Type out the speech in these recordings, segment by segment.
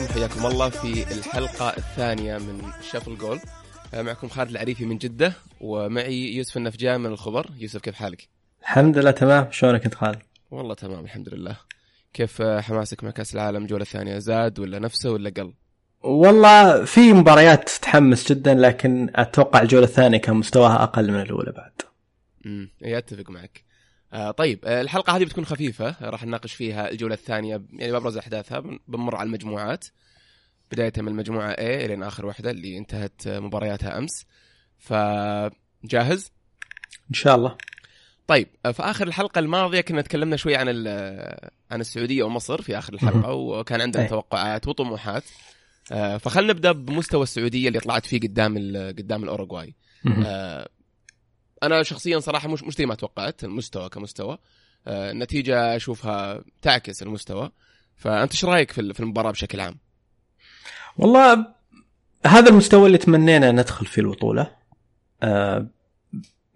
الرحيم حياكم الله في الحلقة الثانية من شفل جول معكم خالد العريفي من جدة ومعي يوسف النفجان من الخبر. يوسف كيف حالك؟ الحمد لله تمام. شلونك أنت خالد؟ والله تمام الحمد لله. كيف حماسك مع كأس العالم؟ الجولة الثانية زاد ولا نفسه ولا قل؟ والله في مباريات تحمس جدا لكن أتوقع الجولة الثانية كان مستواها أقل من الأولى بعد. امم أتفق معك. آه طيب آه الحلقة هذه بتكون خفيفة راح نناقش فيها الجولة الثانية يعني بأبرز أحداثها بنمر على المجموعات بداية من المجموعة A إلى آخر واحدة اللي انتهت مبارياتها أمس فجاهز؟ إن شاء الله طيب في آخر الحلقة الماضية كنا تكلمنا شوي عن عن السعودية ومصر في آخر الحلقة وكان عندنا. توقعات وطموحات آه فخلنا نبدأ بمستوى السعودية اللي طلعت فيه قدام قدام. آه، أنا شخصيا صراحة مش مش زي ما توقعت المستوى كمستوى. آه، النتيجة أشوفها تعكس المستوى. فأنت إيش رأيك في ال- في المباراة بشكل عام؟ والله هذا المستوى اللي تمنينا ندخل فيه البطولة. آه،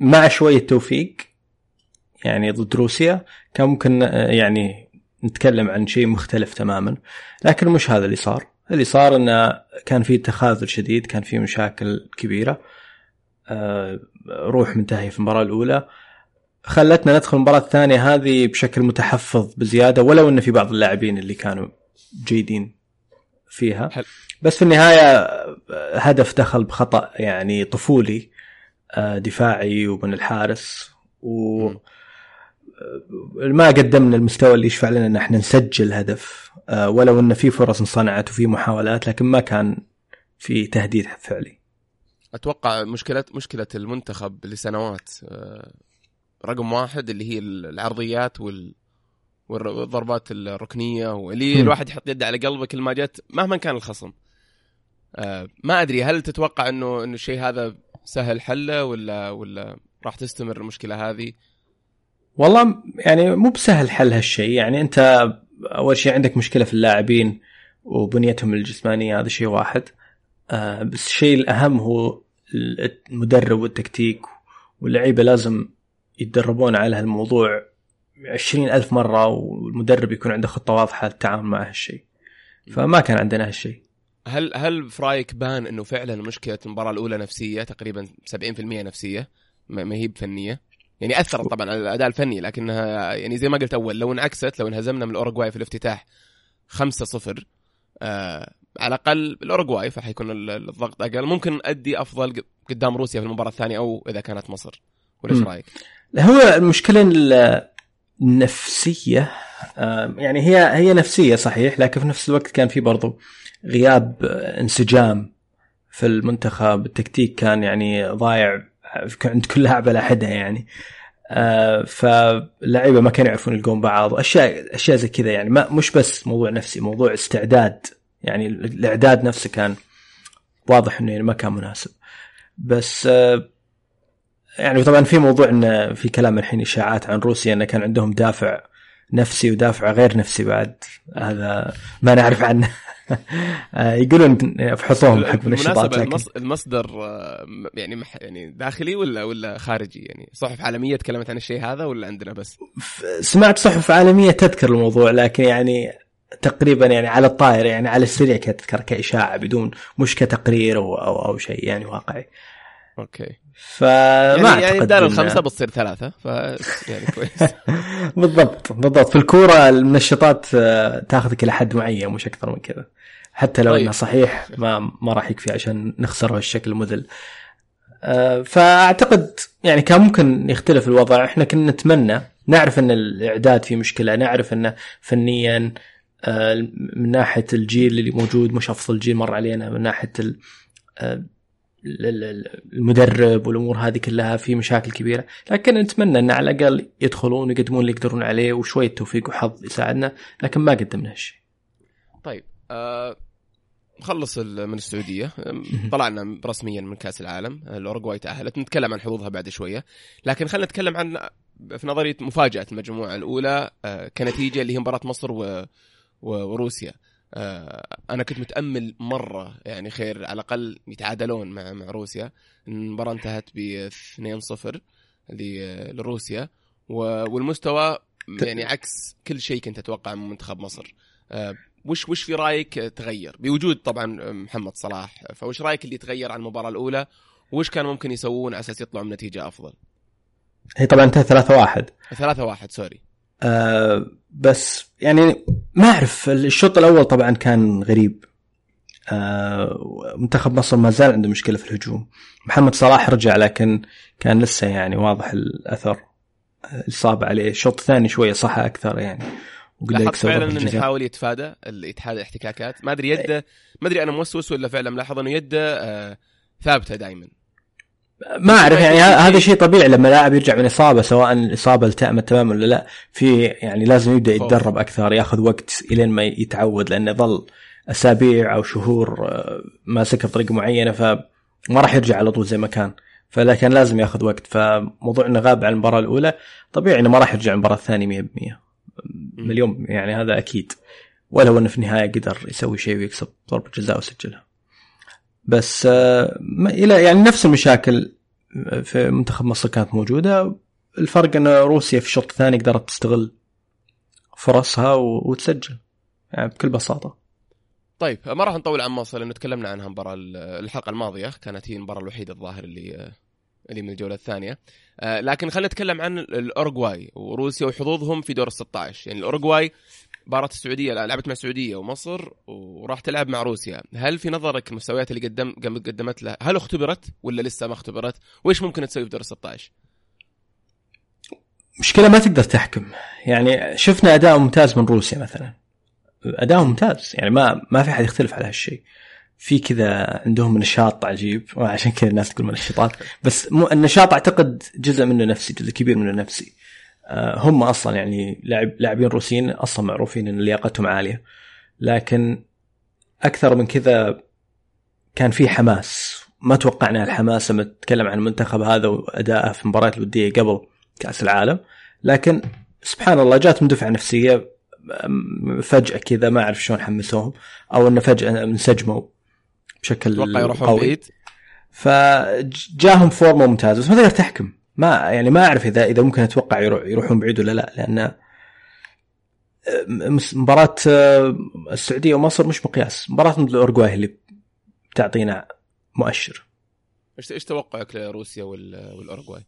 مع شوية توفيق يعني ضد روسيا كان ممكن آه، يعني نتكلم عن شيء مختلف تماما. لكن مش هذا اللي صار. اللي صار إنه كان في تخاذل شديد كان في مشاكل كبيرة. آه، روح منتهية في المباراة الأولى. خلتنا ندخل المباراة الثانية. هذه بشكل متحفظ بزيادة ولو أن في بعض اللاعبين اللي كانوا جيدين فيها. بس في النهاية آه، هدف دخل بخطأ يعني طفولي آه، دفاعي ومن الحارس. و. آه، ما قدمنا المستوى اللي يشفع لنا إن إحنا نسجل هدف. آه، ولو إن في فرص انصنعت وفي محاولات لكن ما كان في تهديد فعلي. أتوقع مشكله مشكلة المنتخب لسنوات آه، رقم واحد اللي هي العرضيات وال والضربات الركنية واللي. الواحد يحط يده على قلبه كل ما جت مهما كان الخصم. آه، ما أدري هل تتوقع انه إنه الشيء هذا سهل حله ولا ولا راح تستمر المشكلة هذه؟ والله يعني مو بسهل حل هالشيء. يعني أنت أول شيء عندك مشكلة في اللاعبين وبنيتهم الجسمانية هذا شيء واحد. آه، بس الشيء الأهم هو المدرب والتكتيك واللعيبة لازم يتدربون على هالموضوع عشرين ألف مرة والمدرب يكون عنده خطة واضحة للتعامل مع هالشيء. فما كان عندنا هالشيء. هل هل في رايك بان إنه فعلا مشكلة المباراة الأولى نفسية تقريبا 70% نفسية؟ ما هي بفنية. يعني أثرت طبعا على الأداء الفني لكنها يعني زي ما قلت أول لو انعكست لو انهزمنا من الأوروغواي في الافتتاح 5-0 آه على الأقل الأوروغواي فحيكون ال- الضغط أقل. ممكن أدي أفضل قدام روسيا في المباراة الثانية أو إذا كانت مصر. ولا إيش. رأيك؟ هو المشكلة ال- النفسية آه، يعني هي هي نفسية صحيح لكن في نفس الوقت كان في برضو غياب آه، انسجام في المنتخب. التكتيك كان يعني ضايع عند كل لاعب على حدة يعني. آه، فاللعيبة ما كانوا يعرفون يلقون بعض. أشياء أشياء زي كذا يعني. ما مش بس موضوع نفسي موضوع استعداد. يعني الإعداد نفسه كان واضح إنه يعني ما كان مناسب. بس آه، يعني طبعا في موضوع ان في كلام الحين إشاعات عن روسيا إنه كان عندهم دافع نفسي ودافع غير نفسي بعد. هذا ما نعرف عنه. آه، يقولون افحصوهم حق لكن المص- المصدر آه، يعني مح- يعني داخلي ولا ولا خارجي؟ يعني صحف عالمية تكلمت عن الشيء هذا ولا عندنا بس؟ سمعت صحف عالمية تذكر الموضوع لكن يعني تقريبا يعني على الطاير يعني على السريع كذا تذكر كإشاعة بدون مش كتقرير أو أو, أو شيء يعني واقعي. أوكي. فما يعني أعتقد يعني بدال الخمسة بتصير ثلاثة ف يعني كويس. بالضبط بالضبط. في الكورة المنشطات آه، تاخذك إلى حد معين مش أكثر من كذا. حتى لو طيب. إنه صحيح ما ما راح يكفي عشان نخسر بهالشكل المذل. آه، فأعتقد يعني كان ممكن يختلف الوضع. إحنا كنا نتمنى نعرف إن الإعداد فيه مشكلة نعرف إنه فنيا من ناحية الجيل اللي موجود مش أفضل جيل مر علينا من ناحية آه، ال- ال- المدرب والأمور هذه كلها في مشاكل كبيرة. لكن نتمنى إن على الأقل يدخلون ويقدمون اللي يقدرون عليه وشوية توفيق وحظ يساعدنا لكن ما قدمنا هالشيء. طيب آه نخلص من السعودية. طلعنا رسميا من كأس العالم الأوروغواي تأهلت. نتكلم عن حظوظها بعد شوية. لكن خلينا نتكلم عن في نظرية مفاجأة المجموعة الأولى آه كنتيجة اللي هي مباراة مصر و- وروسيا. آه أنا كنت متأمل مرة يعني خير على الأقل يتعادلون مع مع روسيا. المباراة انتهت ب 2-0 ل- لروسيا. و- والمستوى يعني عكس كل شيء كنت أتوقع من منتخب مصر. آه، وش وش في رأيك تغير؟ بوجود طبعا محمد صلاح. فوش رأيك اللي تغير عن المباراة الأولى؟ وش كان ممكن يسوون على أساس يطلعوا بنتيجة أفضل؟ هي طبعا انتهى 3 1 3 1 سوري. آه بس يعني ما أعرف الشوط الأول طبعا كان غريب. آه منتخب مصر ما زال عنده مشكلة في الهجوم. محمد صلاح رجع لكن كان لسه يعني واضح الأثر الإصابة عليه. الشوط الثاني شوية صح أكثر يعني لاحظت فعلا إنه يحاول يتفادى يتحادى الاحتكاكات. ما أدري يده ما أدري أنا موسوس ولا فعلا ملاحظ إنه يده آه ثابتة دائما ما أعرف يعني هذا شيء طبيعي لما لاعب يرجع من إصابة سواء الاصابه التأمت تماما ولا لا في يعني لازم يبدأ يتدرب أكثر ياخذ وقت إلين ما يتعود لأنه ظل أسابيع أو شهور آه، ماسكها بطريقة معينة فما راح يرجع على طول زي ما كان. فلكن لازم ياخذ وقت فموضوع إنه غاب عن المباراة الأولى طبيعي إنه ما راح يرجع المباراة الثانية 100% مليون يعني هذا أكيد. ولو إنه في النهاية قدر يسوي شيء ويكسب ضربة جزاء وسجلها. بس آه، إلى يعني نفس المشاكل في منتخب مصر كانت موجودة. الفرق إن روسيا في الشوط الثاني قدرت تستغل فرصها وتسجل يعني بكل بساطة. طيب ما راح نطول عن مصر لأنه تكلمنا عنها مباراة الحلقة الماضية. كانت هي المباراة الوحيدة الظاهر اللي اللي من الجولة الثانية. آه، لكن خلينا نتكلم عن الاورجواي وروسيا وحظوظهم في دور ال 16 يعني الاورجواي مباراة السعودية لعبت مع السعودية ومصر وراح تلعب مع روسيا، هل في نظرك المستويات اللي قدم قدمت لها هل اختبرت ولا لسه ما اختبرت؟ وإيش ممكن تسوي في دور ال 16؟ مشكلة ما تقدر تحكم، يعني شفنا أداء ممتاز من روسيا مثلا. أداء ممتاز، يعني ما ما في أحد يختلف على هالشيء. في كذا عندهم نشاط عجيب وعشان كذا الناس تقول منشطات بس مو النشاط أعتقد جزء منه نفسي جزء كبير منه نفسي هم أصلا يعني لاعب لاعبين روسيين أصلا معروفين إن لياقتهم عالية. لكن أكثر من كذا كان في حماس. ما توقعنا الحماس لما تتكلم عن المنتخب هذا وادائه في المباريات الودية قبل كأس العالم. لكن سبحان الله جاتهم دفعه نفسية فجأة كذا ما أعرف شلون حمسوهم أو إنه فجأة انسجموا بشكل أتوقع يروحون بعيد. فجاهم فورمة ممتازة. بس ما تقدر تحكم. ما يعني ما أعرف اذا إذا ممكن أتوقع يروحون بعيد ولا لا لأن آه، مباراة آه، السعودية ومصر مش مقياس، مباراة الأورجواي اللي بتعطينا مؤشر. إيش إيش توقعك لروسيا والأورجواي؟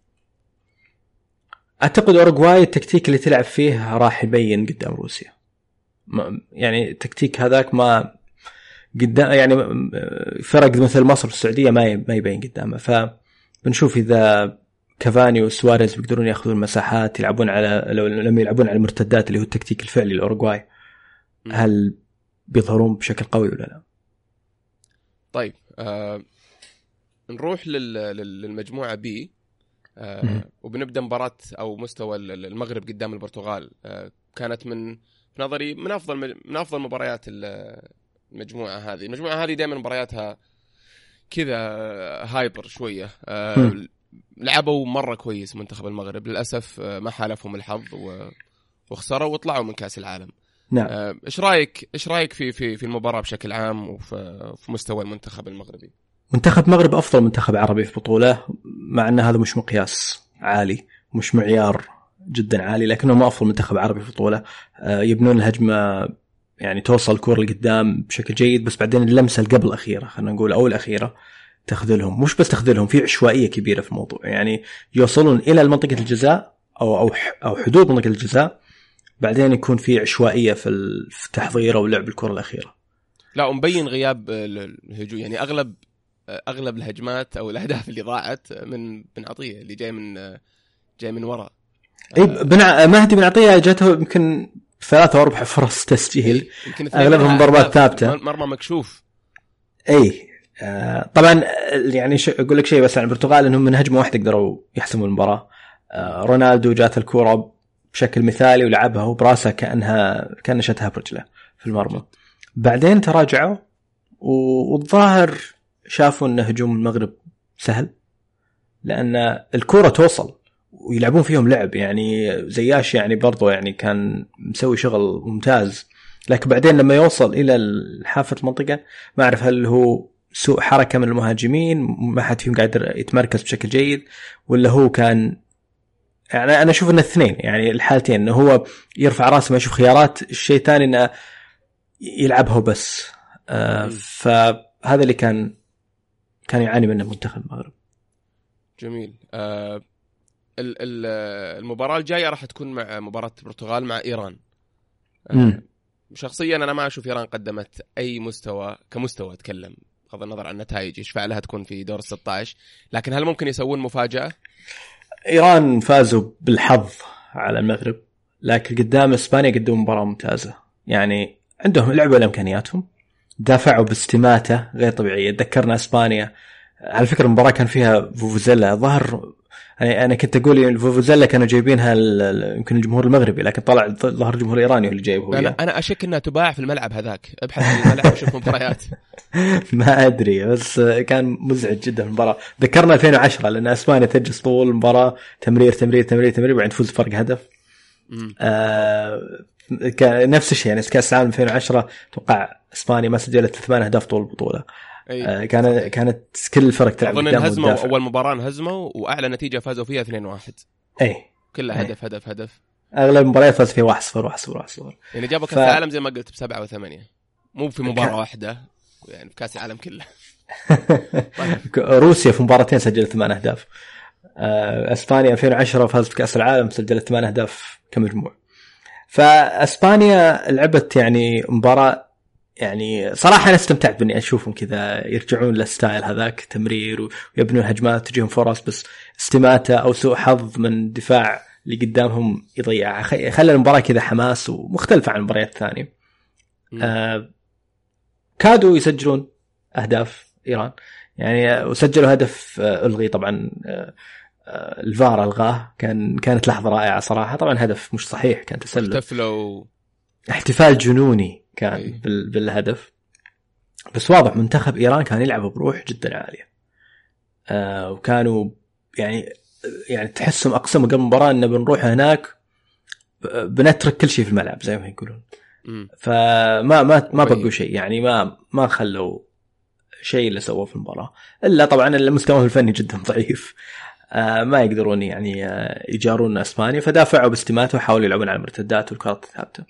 أعتقد أورجواي التكتيك اللي تلعب فيه راح يبين قدام روسيا. يعني التكتيك هذاك ما قدام يعني فرق مثل مصر والسعودية ما ما يبين قدامه فبنشوف إذا كافاني وسواريز بيقدرون ياخذون المساحات يلعبون على لو لما يلعبون على المرتدات اللي هو التكتيك الفعلي الأوروغواي. هل بيظهرون بشكل قوي ولا لا؟ طيب آه نروح للمجموعة بي. آه وبنبدأ مباراة أو مستوى المغرب قدام البرتغال. آه كانت من في نظري من أفضل من أفضل مباريات المجموعة هذه. المجموعة هذه دائما مبارياتها كذا هايبر شوية. آه لعبوا مرة كويس منتخب المغرب. للأسف آه، ما حالفهم الحظ وخسروا وطلعوا من كأس العالم. نعم. آه، إيش رايك إيش رأيك في في في المباراة بشكل عام وفي مستوى المنتخب المغربي؟ منتخب المغرب أفضل منتخب عربي في البطوله مع إن هذا مش مقياس عالي مش معيار جدا عالي لكنه ما أفضل منتخب عربي في البطوله آه، يبنون الهجمة يعني توصل الكره لقدام بشكل جيد بس بعدين اللمسة اللي قبل الأخيرة خلينا نقول أو الأخيرة تخذلهم. مش بس تخذلهم في عشوائية كبيرة في الموضوع. يعني يوصلون إلى منطقه الجزاء أو أو أو حدود منطقة الجزاء بعدين يكون في عشوائية في التحضير أو لعب الكرة الأخيرة. لا ومبين غياب الهجوم. يعني أغلب أغلب الهجمات أو الأهداف اللي ضاعت من بن عطيه اللي جاي من جاي من وراء إي بن مهدي بن عطيه جاته يمكن ثلاثة أو أربع فرص تسجيل. أغلبهم ضربات ثابتة. مرمى مكشوف. إي آه طبعا يعني أقول لك شيء بس عن البرتغال إنهم من هجمة واحدة قدروا يحسموا المباراة. آه رونالدو جات الكورة بشكل مثالي ولعبها هو براسه كأنها كان شتها برجله في المرمى. بعدين تراجعوا والظاهر شافوا إن هجوم المغرب سهل لأن الكورة توصل ويلعبون فيهم لعب. يعني زياش يعني برضو يعني كان مسوي شغل ممتاز. لكن بعدين لما يوصل إلى حافه المنطقة ما أعرف هل هو سوء حركة من المهاجمين ما حد فيهم قادر يتمركز بشكل جيد ولا هو كان يعني أنا أشوف إن الاثنين يعني الحالتين إنه هو يرفع راسه ما يشوف خيارات الشيء الثاني إنه يلعبها بس آه فهذا اللي كان كان يعاني منه منتخب المغرب. جميل. آه المباراة الجاية راح تكون مع مباراة البرتغال مع إيران. آه شخصيا أنا ما أشوف إيران قدمت أي مستوى كمستوى أتكلم. بغض النظر عن النتائج يشفع لها تكون في دور ال 16 لكن هل ممكن يسوون مفاجأة؟ إيران فازوا بالحظ على المغرب لكن قدام إسبانيا قدموا مباراة ممتازة. يعني عندهم لعبوا لإمكانياتهم دافعوا باستماتة غير طبيعية. تذكرنا إسبانيا على فكرة المباراة كان فيها فوفوزيلا ظهر يعني أنا كنت أقول الفوفوزيلا كانوا جايبينها يمكن الجمهور المغربي لكن طلع ظهر الجمهور الايراني اللي جايبه أنا أنا أشك إنها تباع في الملعب هذاك أبحث عن الملعب وشوف مباريات. ما أدري بس كان مزعج جدا المباراة. ذكرنا 2010 لأن أسبانيا تجلس طول المباراة تمرير تمرير تمرير تمرير وبعدين تفوز فرق هدف. آه نفس الشيء يعني كأس العالم 2010 أتوقع أسبانيا ما سجلت ثمان أهداف طول البطولة. أي. آه كانت كانت كل الفرق تلعب أظن انهزموا أول مباراة انهزموا وأعلى نتيجة فازوا فيها 2-1 إي. كلها هدف. هدف هدف. أغلب المباريات فاز فيها 1-0 1-0 1-0 يعني جابوا كأس ف... العالم زي ما قلت بسبعة وثمانية. مو في مباراة ك... واحدة يعني في كأس العالم كله. روسيا في مباراتين سجلت ثمان أهداف. آه، إسبانيا 2010 فازت بكأس العالم سجلت ثمان أهداف كمجموع. فإسبانيا لعبت يعني مباراة يعني صراحة أنا استمتعت بإني أشوفهم كذا يرجعون لل style هذاك تمرير ويبنون هجمات تجيهم فرص بس استماتة أو سوء حظ من الدفاع اللي قدامهم يضيعها خلى المباراة كذا حماس ومختلفة عن المباريات الثانية. آه كادوا يسجلون أهداف إيران. يعني وسجلوا هدف آه ألغي طبعا آه الفار ألغاه. كان كانت لحظة رائعة صراحة. طبعا هدف مش صحيح كان تسلل. احتفلوا احتفال جنوني. كان أي. بالهدف. بس واضح منتخب إيران كان يلعب بروح جدا عالية. آه وكانوا يعني يعني تحسهم أقسموا قبل المباراة انه بنروح هناك بنترك كل شيء في الملعب زي ما يقولون. فما ما ما بقوا شيء. يعني ما ما خلوا شيء اللي سووه في المباراة. إلا طبعا المستوى الفني جدا ضعيف. آه ما يقدرون يعني آه يجارون أسبانيا. فدافعوا باستماتة وحاولوا يلعبون على المرتدات والكرات الثابتة.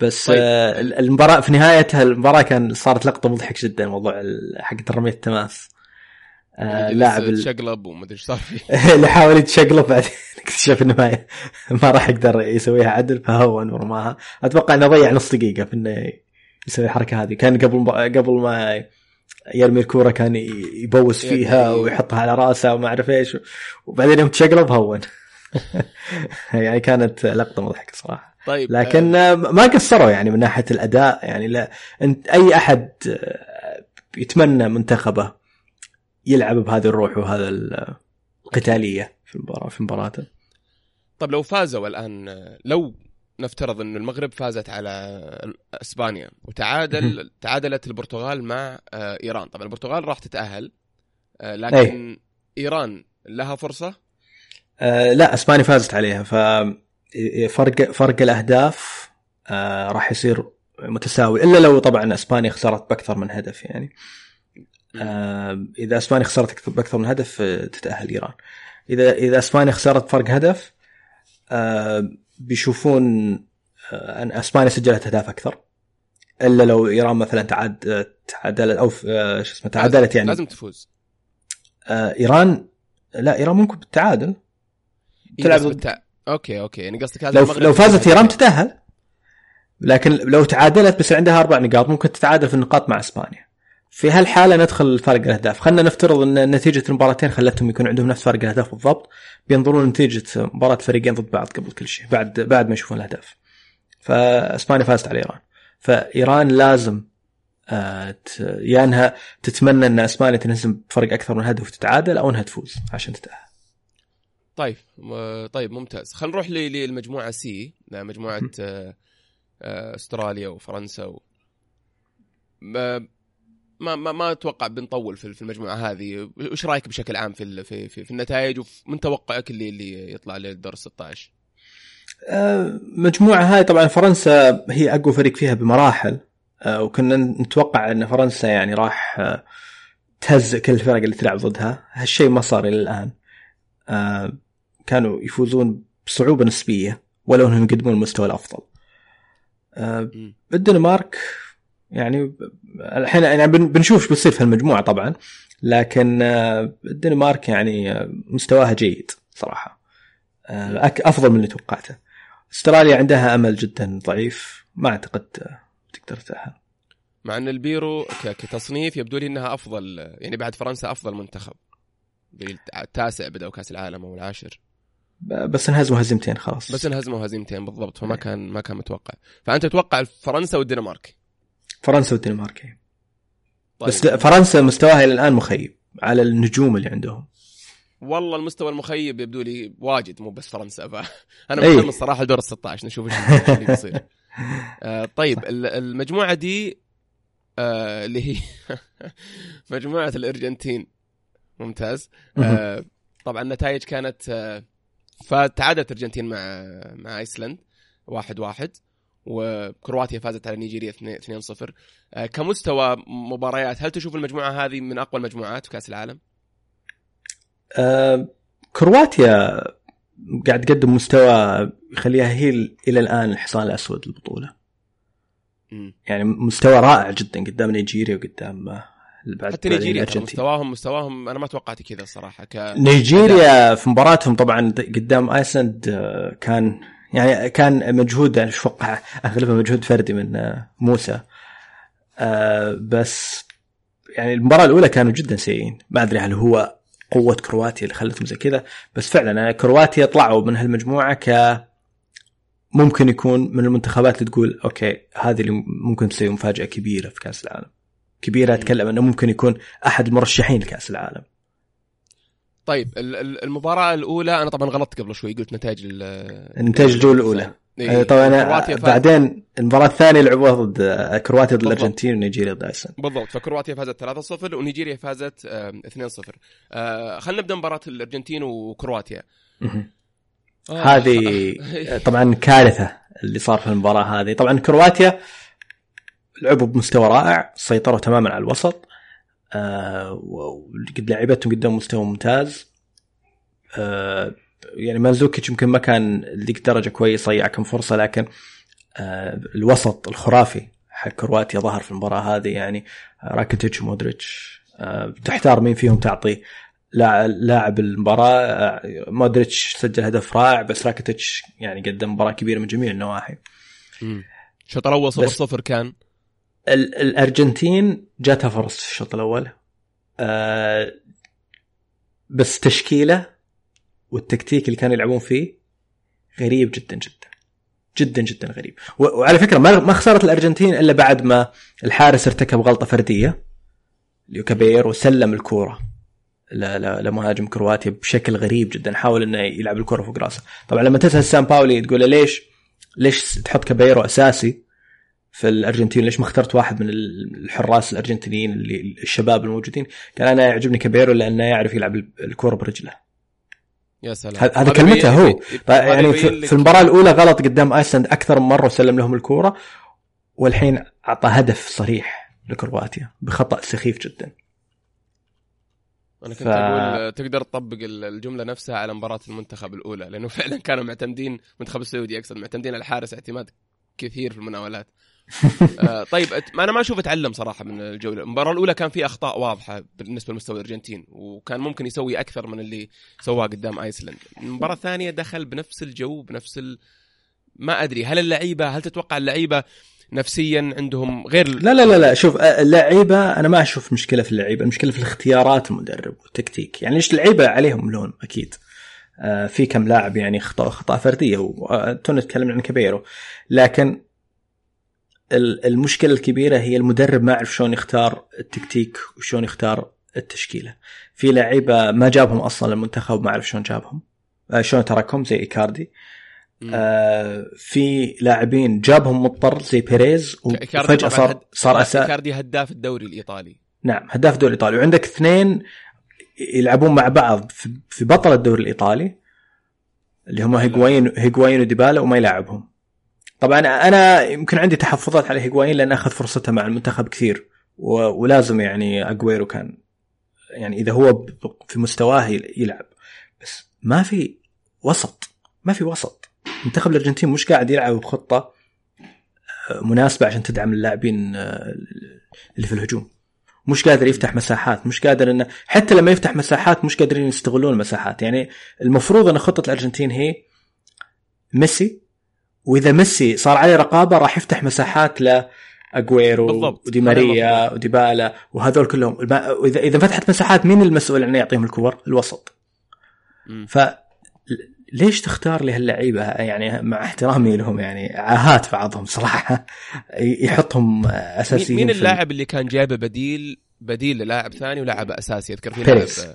بس طيب. آه المباراة في نهايتها المباراة كان صارت لقطة مضحك جدا موضوع حق رميه التماس آه لاعب شقلب وما إيش صار فيه. اللي حاول يتشقلب بعدين اكتشف إنه ما ما راح يقدر يسويها عدل فهون ورماها أتوقع إنه ضيع نص دقيقة في إنه يسوي الحركة هذه. كان قبل قبل ما يرمي الكورة كان يبوس فيها ويحطها على رأسه وما أعرف إيش. وبعدين يوم تشقلب هون يعني كانت لقطة مضحكة صراحة. طيب لكن آه ما قصروا يعني من ناحية الأداء. يعني لا انت أي أحد يتمنى منتخبه يلعب بهذه الروح وهذا القتالية في المباراة في مباراته. طيب لو فازوا الآن لو نفترض ان المغرب فازت على إسبانيا وتعادل تعادلت البرتغال مع إيران. طبعا البرتغال راح تتأهل لكن أي. إيران لها فرصة؟ آه لا إسبانيا فازت عليها. ففرق فرق الأهداف آه راح يصير متساوي إلا لو طبعا إسبانيا خسرت بأكثر من هدف يعني. آه إذا إسبانيا خسرت باكثر من هدف تتأهل إيران. إذا إذا إسبانيا خسرت فرق هدف آه بيشوفون أن إسبانيا سجلت أهداف أكثر. إلا لو إيران مثلا تعاد تعادلت أو شو اسمه تعادلت يعني. لازم تفوز. آه إيران لا إيران ممكن بالتعادل. تلعب بالتع... okay okay. يعني قصدك لو لو فازت إيران تتأهل لكن لو تعادلت بس عندها أربع نقاط ممكن تتعادل في النقاط مع إسبانيا. في هالحالة ندخل فرق الأهداف. خلينا نفترض إن نتيجة المباراتين خلتهم يكون عندهم نفس فرق الأهداف بالضبط. بينظرون نتيجة مباراة فريقين ضد بعض قبل كل شيء بعد بعد ما يشوفون الأهداف. فإسبانيا فازت على إيران. فإيران لازم آه يا إنها تتمنى إن إسبانيا تنهزم بفرق أكثر من هدف وتتعادل أو إنها تفوز عشان تتأهل. طيب طيب ممتاز. خلينا نروح للمجموعة سي مجموعة آه، أستراليا وفرنسا و... ما ما ما أتوقع بنطول في المجموعة هذه. وش رأيك بشكل عام في في في, في النتائج؟ ومن توقعك اللي اللي يطلع للدور 16 المجموعه هاي طبعا فرنسا هي أقوى فريق فيها بمراحل. آه، وكنا نتوقع إن فرنسا يعني راح آه، تهزئ كل الفرق اللي تلعب ضدها. هالشيء ما صار إلى الآن. آه، كانوا يفوزون بصعوبة نسبية ولو إنهم يقدمون المستوى الأفضل. الدنمارك يعني الحين يعني بنشوف إيش بيصير في المجموعه طبعا لكن آه، الدنمارك يعني آه، مستواها جيد صراحة. آه، أفضل من اللي توقعته. استراليا عندها أمل جدا ضعيف ما أعتقد تقدر تتاهل مع أن البيرو كتصنيف يبدو لي إنها أفضل يعني بعد فرنسا أفضل منتخب. التاسع بدأوا كأس العالم أو العاشر. بس انهزموا هزيمتين خلاص. بس انهزموا هزيمتين بالضبط فما إيه. كان ما كان متوقع. فأنت تتوقع فرنسا والدنمارك؟ فرنسا والدنمارك إيه. طيب. بس فرنسا مستواها إلى الآن مخيب على النجوم اللي عندهم. والله المستوى المخيب يبدو لي واجد مو بس فرنسا فانا مهتم الصراحه لدور ال 16 نشوف إيش اللي بيصير آه طيب المجموعة دي آه اللي هي مجموعة الأرجنتين. ممتاز. آه طبعا النتائج كانت آه فتعادلت الأرجنتين مع مع إيسلند واحد واحد وكرواتيا فازت على نيجيريا 2-0 آه، كمستوى مباريات هل تشوف المجموعة هذه من أقوى المجموعات في كأس العالم؟ أه كرواتيا قاعد تقدم مستوى يخليها هي إلى الآن الحصان الأسود للبطولة. يعني مستوى رائع جدا قدام نيجيريا وقدام بعد حتى نيجيريا مستواهم مستواهم أنا ما توقعت كذا الصراحة ك نيجيريا في مباراتهم طبعا قدام ايسلند آه، كان يعني كان مجهود يعني أتوقع أغلبه مجهود فردي من آه، موسى. آه، بس يعني المباراة الأولى كانوا جدا سيئين. ما أدري هل هو قوة كرواتيا اللي خلتهم زي كذا بس فعلا كرواتيا طلعوا من هالمجموعة ك ممكن يكون من المنتخبات اللي تقول أوكي هذه اللي ممكن تسوي مفاجأة كبيرة في كأس العالم. كبيرة أتكلم أنه ممكن يكون أحد المرشحين لكأس العالم. طيب المباراة الأولى أنا طبعا غلطت قبل شوي قلت نتائج النتائج الجوله الأولى. إيه طبعا بعدين المباراة الثانية لعبوها ضد آه، كرواتيا ضد الأرجنتين ونيجيريا ضد ايسلند بالضبط فكرواتيا فازت 3-0 ونيجيريا فازت 2-0 آه خلينا نبدأ مباراة الأرجنتين وكرواتيا. آه. هذه طبعا كارثة اللي صار في المباراة هذه. طبعا كرواتيا لعبوا بمستوى رائع سيطروا تماما على الوسط آه وقد لعبتهم قدام مستوى ممتاز. آه يعني مانزوكيتش يمكن ما كان ذيك درجة كويس ضيع كم فرصة لكن آه الوسط الخرافي حق كرواتيا ظهر في المباراة هذه يعني راكيتيتش ومودريتش آه تحتار مين فيهم تعطي لاعب المباراة. آه مودريتش سجل هدف رائع بس راكيتيتش يعني قدم مباراة كبيرة من جميع النواحي. الشوط الأول 0 0 كان. الأرجنتين جاتها فرص في الشوط الأول. آه بس تشكيلة والتكتيك اللي كانوا يلعبون فيه غريب جدا جدا. جدا جدا غريب. وعلى فكرة ما خسرت الأرجنتين إلا بعد ما الحارس ارتكب غلطة فردية. ليوكابير وسلم الكورة لمهاجم كرواتيا بشكل غريب جدا. حاول إنه يلعب الكره فوق راسه. طبعا لما تسال سان باولي تقول ليش ليش تحط كابيرو أساسي؟ في الارجنتين ليش ما اخترت واحد من الحراس الأرجنتينيين اللي الشباب الموجودين؟ قال أنا يعجبني كابيرو لأنه يعرف يلعب الكورة برجله. يا سلام. هذا كلمته هو. يعني في, في المباراة الأولى غلط قدام أيسلند أكثر من مرة وسلم لهم الكورة والحين أعطى هدف صريح لكرواتيا بخطأ سخيف جدا. أنا كنت ف... أقول تقدر تطبق الجملة نفسها على مباراة المنتخب الأولى لأنه فعلا كانوا معتمدين المنتخب السعودي أقصد معتمدين على الحارس اعتماد كثير في المناولات. آه طيب أنا ما أشوف أتعلم صراحة من الجولة. المباراة الأولى كان في أخطاء واضحة بالنسبة لمستوى الأرجنتين وكان ممكن يسوي أكثر من اللي سواه قدام ايسلند المباراة الثانية دخل بنفس الجو بنفس ال... ما أدري هل اللعيبة هل تتوقع اللعيبة نفسيا عندهم غير لا لا لا لا شوف اللعيبة أنا ما أشوف مشكلة في اللعيبة المشكلة في الاختيارات المدرب والتكتيك. يعني ليش اللعيبة عليهم لون؟ أكيد. آه في كم لاعب يعني خطأ خطأ فردية وتونا نتكلم عن كاباييرو لكن المشكلة الكبيرة هي المدرب ما يعرف شلون يختار التكتيك وشلون يختار التشكيلة. في لعيبة ما جابهم أصلا المنتخب ما اعرف شلون جابهم. آه، شلون تركهم زي إيكاردي. آه في لاعبين جابهم مضطر زي بيريز وفجأة صار صار أساس. إيكاردي هداف الدوري الإيطالي. نعم هداف الدوري الإيطالي. وعندك اثنين يلعبون مع بعض في بطل الدوري الإيطالي اللي هم هيجواين هيجواين وديبالا وما يلاعبهم. طبعا أنا يمكن عندي تحفظات على هيغوايين لأن أخذ فرصته مع المنتخب كثير ولازم يعني أجويرو كان يعني إذا هو في مستواه يلعب. بس ما في وسط ما في وسط. منتخب الأرجنتين مش قاعد يلعب بخطة مناسبة عشان تدعم اللاعبين آه، اللي في الهجوم. مش قادر يفتح مساحات مش قادر إنه حتى لما يفتح مساحات مش قادرين يستغلون المساحات. يعني المفروض إن خطة الأرجنتين هي ميسي وإذا ميسي صار عليه رقابة راح يفتح مساحات ل اجويرو ودي ماريا وديبالا وهذول كلهم. واذا إذا فتحت مساحات مين المسؤول انه يعطيهم الكور؟ الوسط. ف ليش تختار لي هاللعيبه يعني مع احترامي لهم يعني عاهات بعضهم صراحة. يحطهم أساسيين مين اللاعب اللي كان جايبه بديل بديل للاعب ثاني ولاعب أساسي؟ أذكر في بيريز.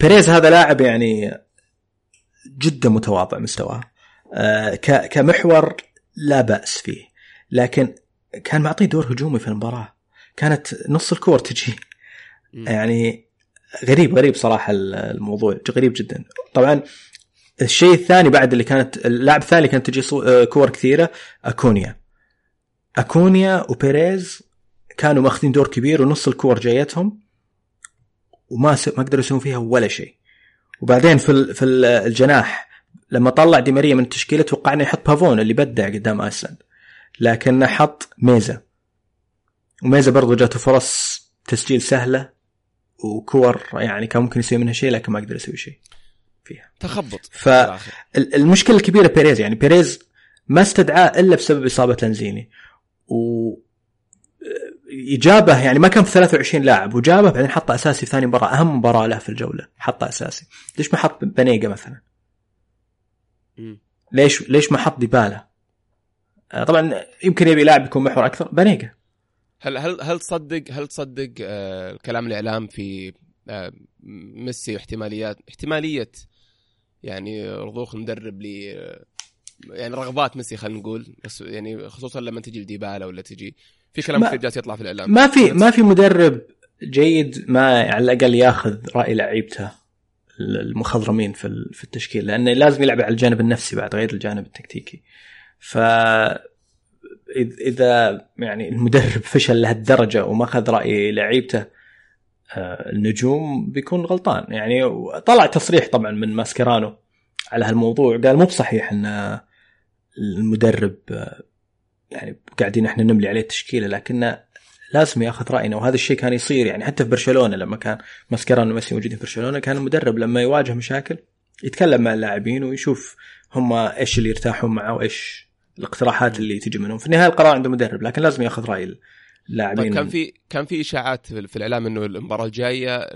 بيريز هذا لاعب يعني جدا متواضع مستواه. كمحور لا بأس فيه. لكن كان معطيه دور هجومي في المباراة. كانت نص الكور تجي. يعني غريب غريب صراحة الموضوع. غريب جدا. طبعا الشيء الثاني بعد اللي كانت اللاعب الثاني كانت تجي آه، كور كثيرة أكونيا. أكونيا وبيريز كانوا ماخذين دور كبير ونص الكور جايتهم وما. ما قدروا يسوون فيها ولا شيء. وبعدين في ال... في الجناح لما طلع دي ماريا من التشكيلة توقعنا يحط بافون اللي بدع قدام آيسلند. لكنه حط ميزا. وميزا برضو جاته فرص تسجيل سهلة وكور يعني كان ممكن يسوي منها شيء لكن ما قدر يسوي شيء فيها. تخبط. فالمشكلة الكبيرة بيريز يعني بيريز ما استدعاه إلا بسبب إصابة لانزيني. و إجابة يعني ما كان في 23 لاعب وجابه بعدين حطه أساسي في ثاني مباراة أهم مباراة له في الجولة حطه أساسي. ليش ما حط بنيجا مثلا؟ ليش ليش ما حط ديبالا؟ آه، طبعا يمكن يبي لاعب يكون محور أكثر. بنيجا هل هل هل تصدق هل تصدق آه كلام الإعلام في آه ميسي واحتماليات احتمالية يعني رضوخ مدرب ل يعني رغبات ميسي خلينا نقول يعني خصوصا لما تجي لديبالا ولا تجي في كلام كثير جالس يطلع في الإعلام. ما في ما في مدرب جيد ما على الأقل ياخذ رأي لعيبته. المخضرمين في في التشكيل لأنه لازم يلعب على الجانب النفسي بعد غير الجانب التكتيكي. ف إذا يعني المدرب فشل لهالدرجة وما اخذ رأي لعيبته آه، النجوم بيكون غلطان. يعني طلع تصريح طبعا من ماسكرانو على هالموضوع قال مو بصحيح إن المدرب آه، يعني قاعدين إحنا نملي عليه التشكيلة لكنه لازم ياخذ راينا وهذا الشيء كان يصير يعني حتى في برشلونة لما كان ماسكرانو وميسي موجودين في برشلونة كان المدرب لما يواجه مشاكل يتكلم مع اللاعبين ويشوف هم إيش اللي يرتاحون معه وإيش الاقتراحات اللي تجي منهم. في النهاية القرار عند المدرب لكن لازم ياخذ رأي اللاعبين. طيب كان في كان في إشاعات في الإعلام إنه المباراة الجاية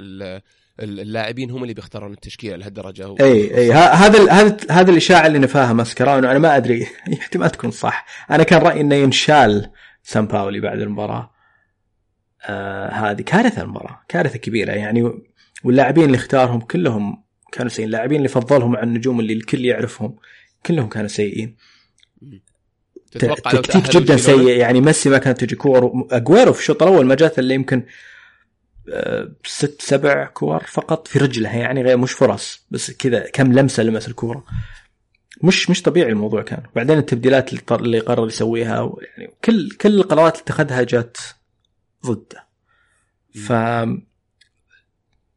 اللاعبين هم اللي بيختارون التشكيلة لهالدرجة هو. إي إي هذا هذا هذا الإشاعة اللي نفاها ماسكرانو أنا ما أدري. احتمال تكون صح. أنا كان رأيي إنه ينشال سان باولي بعد المباراة. آه هذه كارثة المباراة كارثة كبيرة يعني واللاعبين اللي اختارهم كلهم كانوا سيئين اللاعبين اللي فضلهم عن النجوم اللي الكل يعرفهم كلهم كانوا سيئين. تتوقع تكتيك جدا سيء يعني ميسي ما كانت تجي كور أجويرو في الشوط الأول ما جات إلا يمكن آه، ست سبع كور فقط في رجله يعني غير مش فرص بس كذا كم لمسة لمس الكورة. مش مش طبيعي الموضوع كان. وبعدين التبديلات اللي, اللي قرر يسويها يعني كل كل القرارات اللي اتخذها جات ضده. ف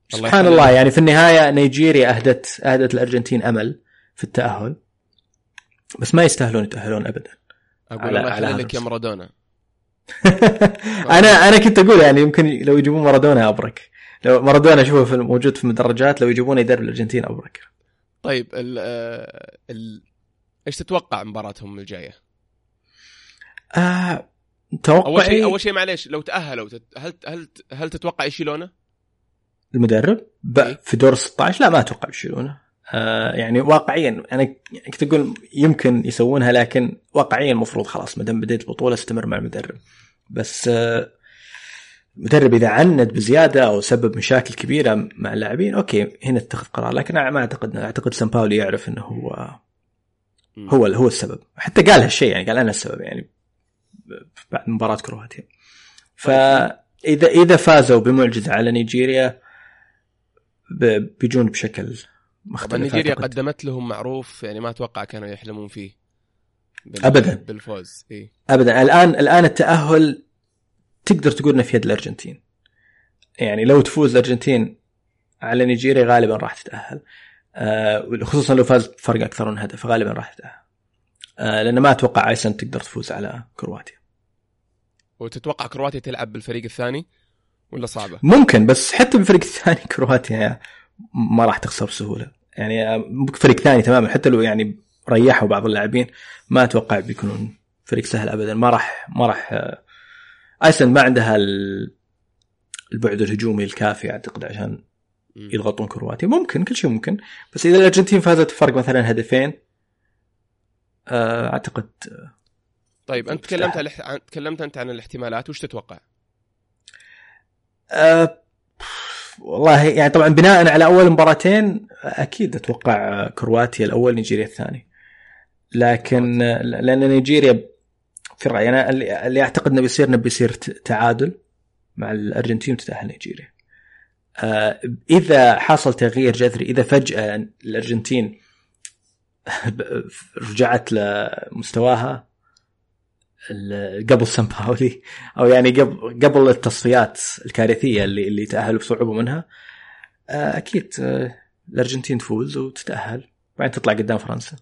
سبحان الله يعني في النهاية نيجيريا أهدت أهدت الأرجنتين أمل في التأهل. بس ما يستاهلون يتأهلون ابدا. أقول على, على لك يا مارادونا. أنا أنا كنت أقول يعني يمكن لو يجيبون مارادونا أبرك. لو مارادونا اشوفه في موجود في المدرجات لو يجيبونه يدرب الأرجنتين أبرك. طيب ال ال إيش تتوقع مباراتهم الجاية؟ آه توقعي أول شيء أول شيء معليش لو تاهلوا هل هل هل تتوقع يشيلونه؟ المدرب؟ إيه؟ في دور 16 لا ما أتوقع يشيلونه. آه يعني واقعيا أنا كنت أقول يمكن يسوونها لكن واقعيا المفروض خلاص ما دام بديت البطوله استمر مع المدرب. بس آه المدرب إذا عند بزيادة أو سبب مشاكل كبيرة مع اللاعبين أوكي هنا اتخذ قرار. لكن أنا ما أعتقد أعتقد سان باولي يعرف إنه هو هو هو السبب. حتى قال هالشيء يعني قال أنا السبب يعني بعد مباراة كرواتيا. فاذا اذا فازوا بمعجزة على نيجيريا بيجون بشكل مختلف نيجيريا قدمت لهم معروف يعني ما أتوقع كانوا يحلمون فيه. بال... ابدا. بالفوز إيه؟ ابدا. الان الآن التأهل تقدر تقول إنه في يد الأرجنتين. يعني لو تفوز الأرجنتين على نيجيريا غالبا راح تتأهل. آه خصوصا لو فاز بفرق أكثر من هدف غالبا راح تتأهل. آه لأن ما أتوقع أيسن تقدر تفوز على كرواتيا. وتتوقع كرواتيا تلعب بالفريق الثاني ولا صعبة؟ ممكن بس حتى بالفريق الثاني كرواتيا ما راح تخسر بسهولة. يعني فريق ثاني تماما حتى لو يعني ريحوا بعض اللاعبين ما أتوقع بيكونون فريق سهل ابدا. ما راح ما راح أيسلند ما عندها البعد الهجومي الكافي أعتقد عشان يضغطون كرواتيا. ممكن كل شيء ممكن. بس إذا الأرجنتين فازت فرق مثلا هدفين آه، أعتقد طيب أنت تكلمت عن تكلمت أنت عن الاحتمالات وش تتوقع؟ أه والله يعني طبعا بناء على أول مباراتين أكيد أتوقع كرواتيا الأول نيجيريا الثاني لكن لأن نيجيريا في رايي أنا اللي أعتقد إنه بيصير إنه بيصير تعادل مع الأرجنتين وتتأهل نيجيريا. آه إذا حصل تغيير جذري إذا فجأة الأرجنتين رجعت لمستواها قبل سان باولي أو يعني قبل قبل التصفيات الكارثية اللي اللي تاهلوا بصعوبة منها آه، أكيد آه، الأرجنتين تفوز وتتأهل بعدين تطلع قدام فرنسا.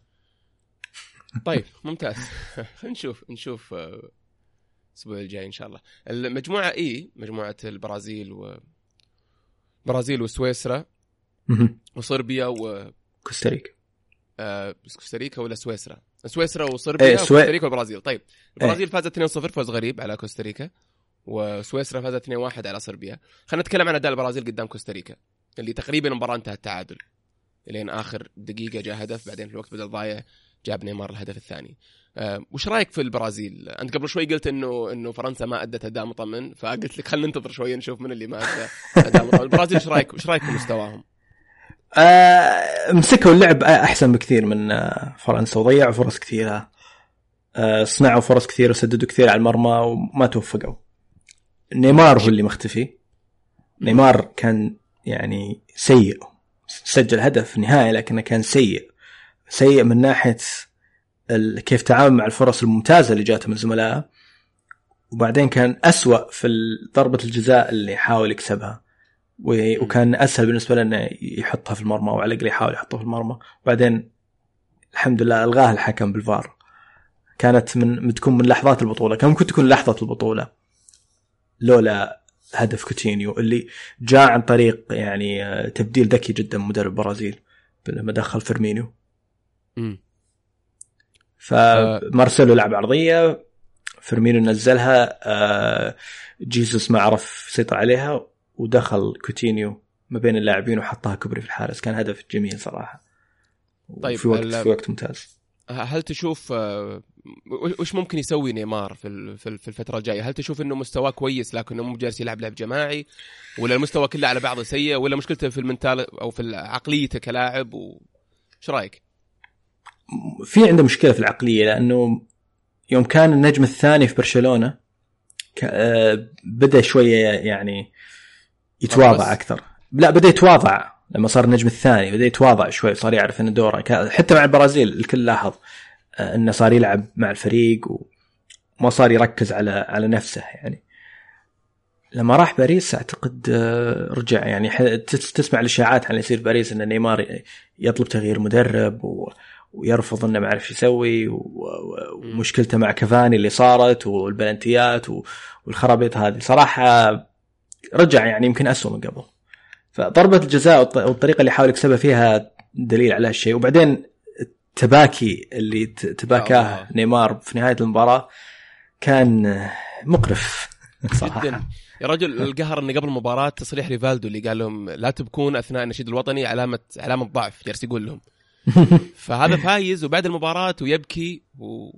طيب ممتاز. خلينا نشوف نشوف آه، الأسبوع الجاي إن شاء الله. المجموعة إي مجموعة البرازيل و برازيل وسويسرا وصربيا و كوستاريكا. آه كوستاريكا ولا سويسرا؟ سويسرا وصربيا إيه سوي... وكوستاريكا والبرازيل طيب البرازيل إيه. فازت 2-0 فوز غريب على كوستاريكا وسويسرا فازت 2-1 على صربيا خلينا نتكلم عن أداء البرازيل قدام كوستاريكا اللي تقريبا المباراه انتهت تعادل لين آخر دقيقة جاء هدف بعدين في الوقت بدل ضايع جاب نيمار الهدف الثاني أه وش رأيك في البرازيل؟ أنت قبل شوي قلت انه إنه فرنسا ما أدت أداء مطمن فقلت لك خلينا ننتظر شوية نشوف من اللي ما أدى أداء مطمن البرازيل إيش رايك إيش رأيك في مستواهم؟ آه مسكوا اللعب أحسن بكثير من آه، فرنسا وضيعوا فرص كثيرة. آه صنعوا فرص كثيرة وسددوا كثير على المرمى وما توفقوا. نيمار هو اللي مختفي. نيمار كان يعني سيء سجل هدف النهايه لكنه كان سيء. سيء من ناحية كيف تعامل مع الفرص الممتازة اللي جاته من زملائه وبعدين كان أسوأ في ضربة الجزاء اللي حاول يكسبها. وكان أسهل بالنسبة له إنه يحطها في المرمى أو على الاقل يحاول يحطها في المرمى. وبعدين الحمد لله الغاها الحكم بالفار. كانت من تكون من لحظات البطولة. كان ممكن تكون لحظة البطولة. لولا هدف كوتينيو اللي جاء عن طريق يعني آه، تبديل ذكي جدا مدرب البرازيل لما دخل فيرمينيو. فمارسيلو لعب عرضية. فيرمينو نزلها آه، جيسوس ما عرف يسيطر عليها. ودخل كوتينيو ما بين اللاعبين وحطها كبري في الحارس. كان هدف جميل صراحة. طيب في وقت في وقت ممتاز. هل تشوف آه، وش ممكن يسوي نيمار في في الفترة الجاية؟ هل تشوف إنه مستواه كويس لكنه مو جالس يلعب لعب جماعي؟ ولا المستوى كله على بعضه سيء؟ ولا مشكلته في المنتال أو في عقليته كلاعب؟ وش رأيك؟ في عنده مشكلة في العقلية لأنه يوم كان النجم الثاني في برشلونة آه، بدأ شوية يعني يتواضع أكثر. لا بدأ يتواضع لما صار النجم الثاني بدأ يتواضع شوي صار يعرف ان دوره حتى مع البرازيل الكل لاحظ آه، إنه صار يلعب مع الفريق وما صار يركز على على نفسه يعني. لما راح باريس أعتقد آه، رجع يعني تسمع الإشاعات عن يصير باريس إن نيمار يطلب تغيير مدرب و ويرفض إنه ما يعرف يسوي ومشكلته مع كفاني اللي صارت والبلنتيات والخرابيط هذه. صراحة رجع يعني يمكن اسوء من قبل. فضربة الجزاء والطريقة اللي حاول يكسبها فيها دليل على هالشيء. وبعدين التباكي اللي تباكاه نيمار في نهاية المباراة كان مقرف صراحة. جدا يا رجل القهر انه قبل المباراة تصريح ريفالدو اللي قال لهم لا تبكون أثناء النشيد الوطني علامة علامة ضعف جالس يقول لهم. فهذا فايز وبعد المباراة ويبكي و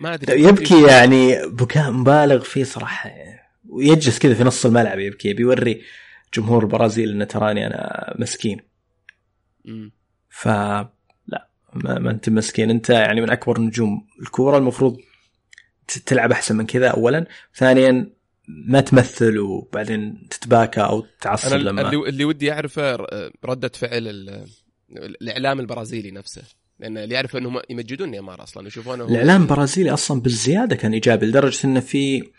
ما أدري. يبكي يعني بكاء مبالغ فيه صراحة. ويجلس كذا في نص الملعب يبكي بيوري جمهور البرازيل إنه تراني أنا مسكين. ف لا ما, ما أنت مسكين. أنت يعني من أكبر نجوم الكورة المفروض تلعب أحسن من كذا اولا. ثانيا ما تمثل وبعدين تتباكى أو تعصب أنا لما اللي, اللي ودي أعرفه ردة فعل الإعلام البرازيلي نفسه. لأن اللي يعرف إنهم يمجدون نيمار أصلا يشوفونه الإعلام البرازيلي أصلا بالزيادة كان إيجابي لدرجة إنه في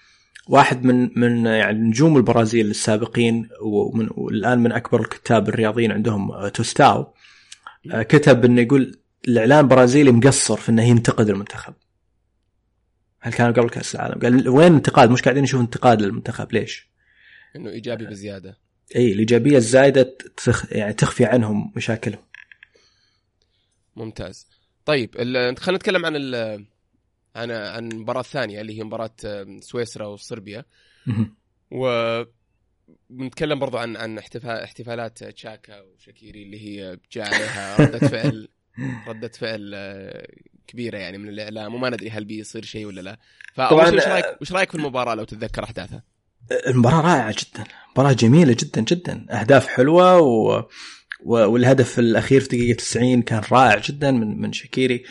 واحد من من يعني نجوم البرازيل السابقين ومن والآن من أكبر الكتاب الرياضيين عندهم آه، توستاو آه، كتب إنه يقول الإعلام البرازيلي مقصر في إنه ينتقد المنتخب. هل كانوا قبل كأس العالم؟ قال وين انتقاد؟ مش قاعدين نشوف انتقاد للمنتخب ليش؟ إنه إيجابي بزيادة. إي الإيجابية الزايدة تخ... يعني تخفي عنهم مشاكلهم. ممتاز. طيب خلينا نتكلم عن ال عن عن المباراه الثانية اللي هي مباراة سويسرا وصربيا. و بنتكلم برضو عن عن احتفال احتفالات تشاكا وشاكيري اللي هي جاء عليها ردة فعل ردة فعل آه، كبيرة يعني من الإعلام وما ندري هل بيصير شيء ولا لا طبعاً، وش رأيك وش رأيك في المباراة لو تتذكر أحداثها؟ المباراة رائعة جدا مباراة جميلة جدا جدا أهداف حلوة و... والهدف الأخير في دقيقة 90 كان رائع جدا من من شاكيري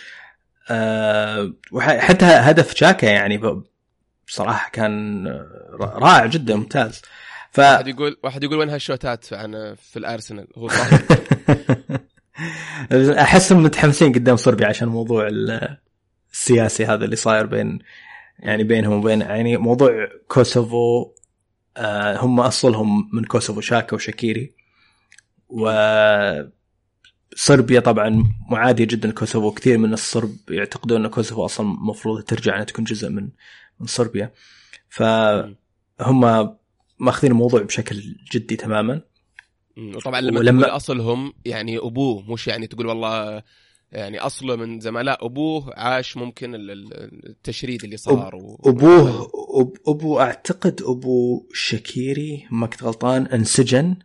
أه... وحتى هدف شاكا يعني ب... بصراحة كان رائع جدا ممتاز. ف واحد يقول واحد يقول وين هالشوتات عن في الأرسنال؟ هو احسهم متحمسين قدام صربيا عشان موضوع ال- السياسي هذا اللي صاير بين يعني بينهم وبين يعني موضوع كوسوفو آه، هم أصلهم من كوسوفو شاكا وشاكيري. و صربيا طبعا معادية جدا لكوسوفو كثير من الصرب يعتقدون إن كوسوفو أصلا المفروض ترجع إنها تكون جزء من من صربيا. فهم ماخذين الموضوع بشكل جدي تماما. وطبعا لما, ولما- تقول أصلهم يعني أبوه مش يعني تقول والله يعني اصله من زمان لا أبوه عاش ممكن ال- ال- التشريد اللي صار و... أبوه أب ابو أعتقد ابو شاكيري ما كنت غلطان انسجن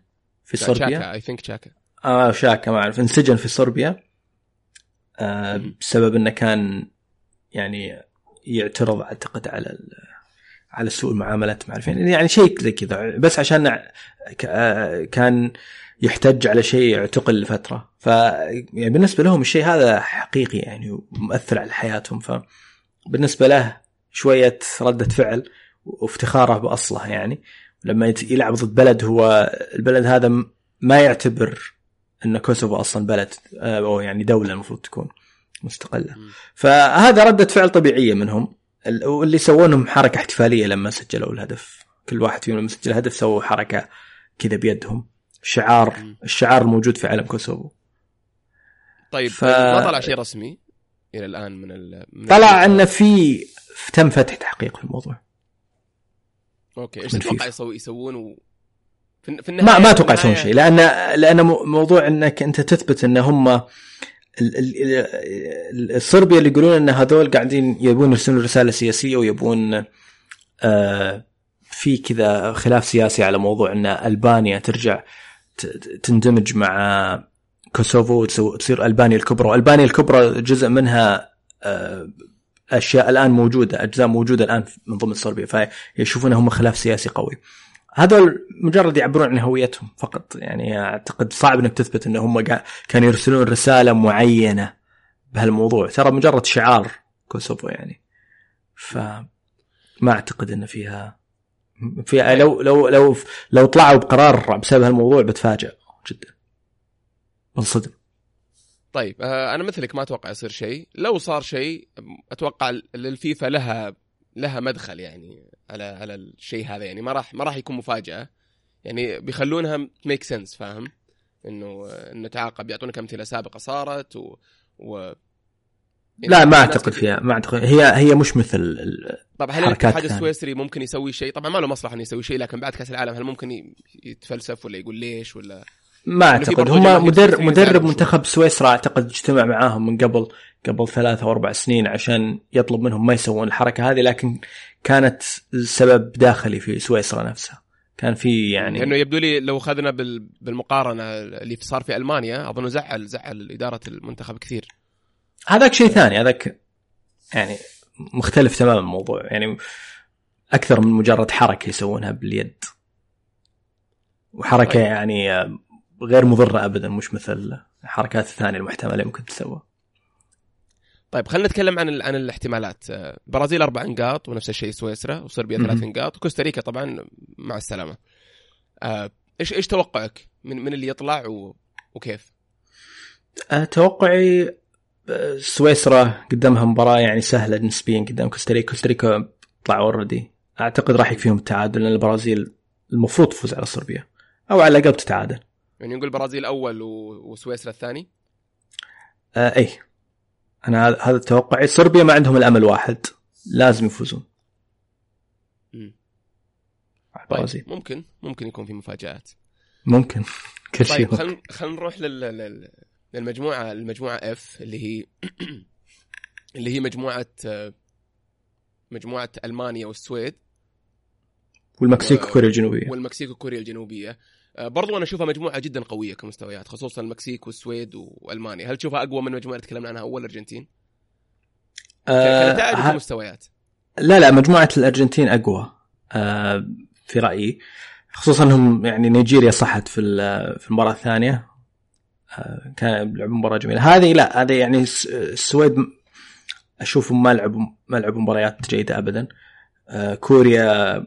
في صربيا. اي ثينك شاكا آه شاكا ما أعرف. انسجن في صربيا آه. بسبب إنه كان يعني يعترض أعتقد على على سوء المعاملات مع الفين يعني شيء زي كذا. بس عشان آه، كان يحتج على شيء اعتقل لفترة. ف يعني بالنسبة لهم الشيء هذا حقيقي يعني ومؤثر على حياتهم. فبالنسبه له شوية ردة فعل وافتخاره بأصله يعني. لما يلعب ضد بلد هو البلد هذا ما يعتبر إن كوسوفو أصلا بلد آه، أو يعني دولة المفروض تكون مستقلة. فهذا ردة فعل طبيعية منهم. ال- واللي سووا لهم حركة احتفالية لما سجلوا الهدف. كل واحد فيهم لما سجل هدف سووا حركة كذا بيدهم. شعار. الشعار الموجود في علم كوسوفو. طيب ف- ما طلع شيء رسمي إلى الآن من ال... من طلع ال- إن في تم فتح تحقيق في الموضوع okay إيش تتوقع يسوون. في, في ما ما أتوقع يسوون النهاية- شيء لأن لأن مو- موضوع إنك أنت تثبت إن هم ال- ال- ال- الصربيا اللي يقولون إن هذول قاعدين يبون يرسلون رسالة سياسية ويبون آه، في كذا خلاف سياسي على موضوع إن ألبانيا ترجع تندمج مع كوسوفو وتسو- تصير ألبانيا الكبرى. وألبانيا الكبرى جزء منها آه، أشياء الآن موجودة أجزاء موجودة الآن من ضمن صربيا فيشوفونها هم خلاف سياسي قوي. هذول مجرد يعبرون عن هويتهم فقط. يعني أعتقد صعب إنك تثبت إن هم كانوا يرسلون رسالة معينة بهالموضوع. ترى مجرد شعار كوسوفو يعني. فما أعتقد إن فيها فيها لو لو لو لو طلعوا بقرار بسبب هالموضوع بتفاجئ جدا. بنصدم طيب آه أنا مثلك ما أتوقع يصير شيء. لو صار شيء أتوقع الفيفا لها لها مدخل يعني. على على الشيء هذا. يعني ما راح ما راح يكون مفاجأة. يعني بيخلونها make sense فاهم؟ إنه إنه تعاقب يعطونك أمثلة سابقة صارت و, و... يعني لا ما أعتقد فيها ما اعتقد هي هي مش مثل ال- طب هل الاتحاد. السويسري ممكن يسوي شيء؟ طبعا ما له مصلحة إنه يسوي شيء لكن بعد كاس العالم هل ممكن يتفلسف ولا يقول ليش ولا ما أعتقد. هم مدرب مدرب منتخب سويسرا أعتقد اجتمع معاهم من قبل قبل ثلاثة أو أربع سنين عشان يطلب منهم ما يسوون الحركة هذه لكن كانت سبب داخلي في سويسرا نفسها. كان في لأنه يعني يبدو لي لو أخذنا بال... بالمقارنة اللي صار في ألمانيا أظن زعل زعل إدارة المنتخب كثير. هذاك شيء ثاني هذاك يعني مختلف تماما الموضوع. يعني أكثر من مجرد حركة يسوونها باليد. وحركة طيب. يعني غير مضرة ابدا مش مثل الحركات الثانية المحتملة اللي ممكن تسوى. طيب خلينا نتكلم عن. عن الاحتمالات. آه، برازيل أربع نقاط ونفس الشيء سويسرا وصربيا. ثلاث نقاط وكوستاريكا طبعا مع السلامة. آه، إيش إيش توقعك؟ من من اللي يطلع و... وكيف؟ أه، توقعي سويسرا قدامها مباراة يعني سهلة نسبيا قدام كوستاريكا. كوستاريكا طلعوا already أعتقد راح يكفيهم التعادل لأن البرازيل المفروض تفوز على صربيا. أو على الأقل تتعادل. يعني نقول برازيل اول. وسويسرا الثاني؟ آه اي أنا هذا- توقعي صربيا ما عندهم الأمل واحد. لازم يفوزون. طيب البرازيل. ممكن. ممكن يكون في مفاجآت. ممكن. كل شيء طيب. خلينا خلينا نروح لل... لل... للمجموعه المجموعه F اللي هي اللي هي مجموعة مجموعة ألمانيا والسويد. والمكسيك وكوريا الجنوبية. والمكسيك وكوريا الجنوبية. برضو أنا أشوفها مجموعة جدا قوية كمستويات خصوصا المكسيك والسويد وألمانيا. هل تشوفها أقوى من المجموعه اللي تكلمنا عنها أول الارجنتين آه كنتائج ه- وكمستويات. لا لا مجموعة الأرجنتين أقوى آه في رأيي. خصوصا انهم يعني نيجيريا صحت في في المباراة الثانية. آه كان لعبوا مباراة جميلة. هذه لا هذه يعني الس- السويد أشوفهم ما لعبوا ما لعبوا مباريات جيدة ابدا. آه كوريا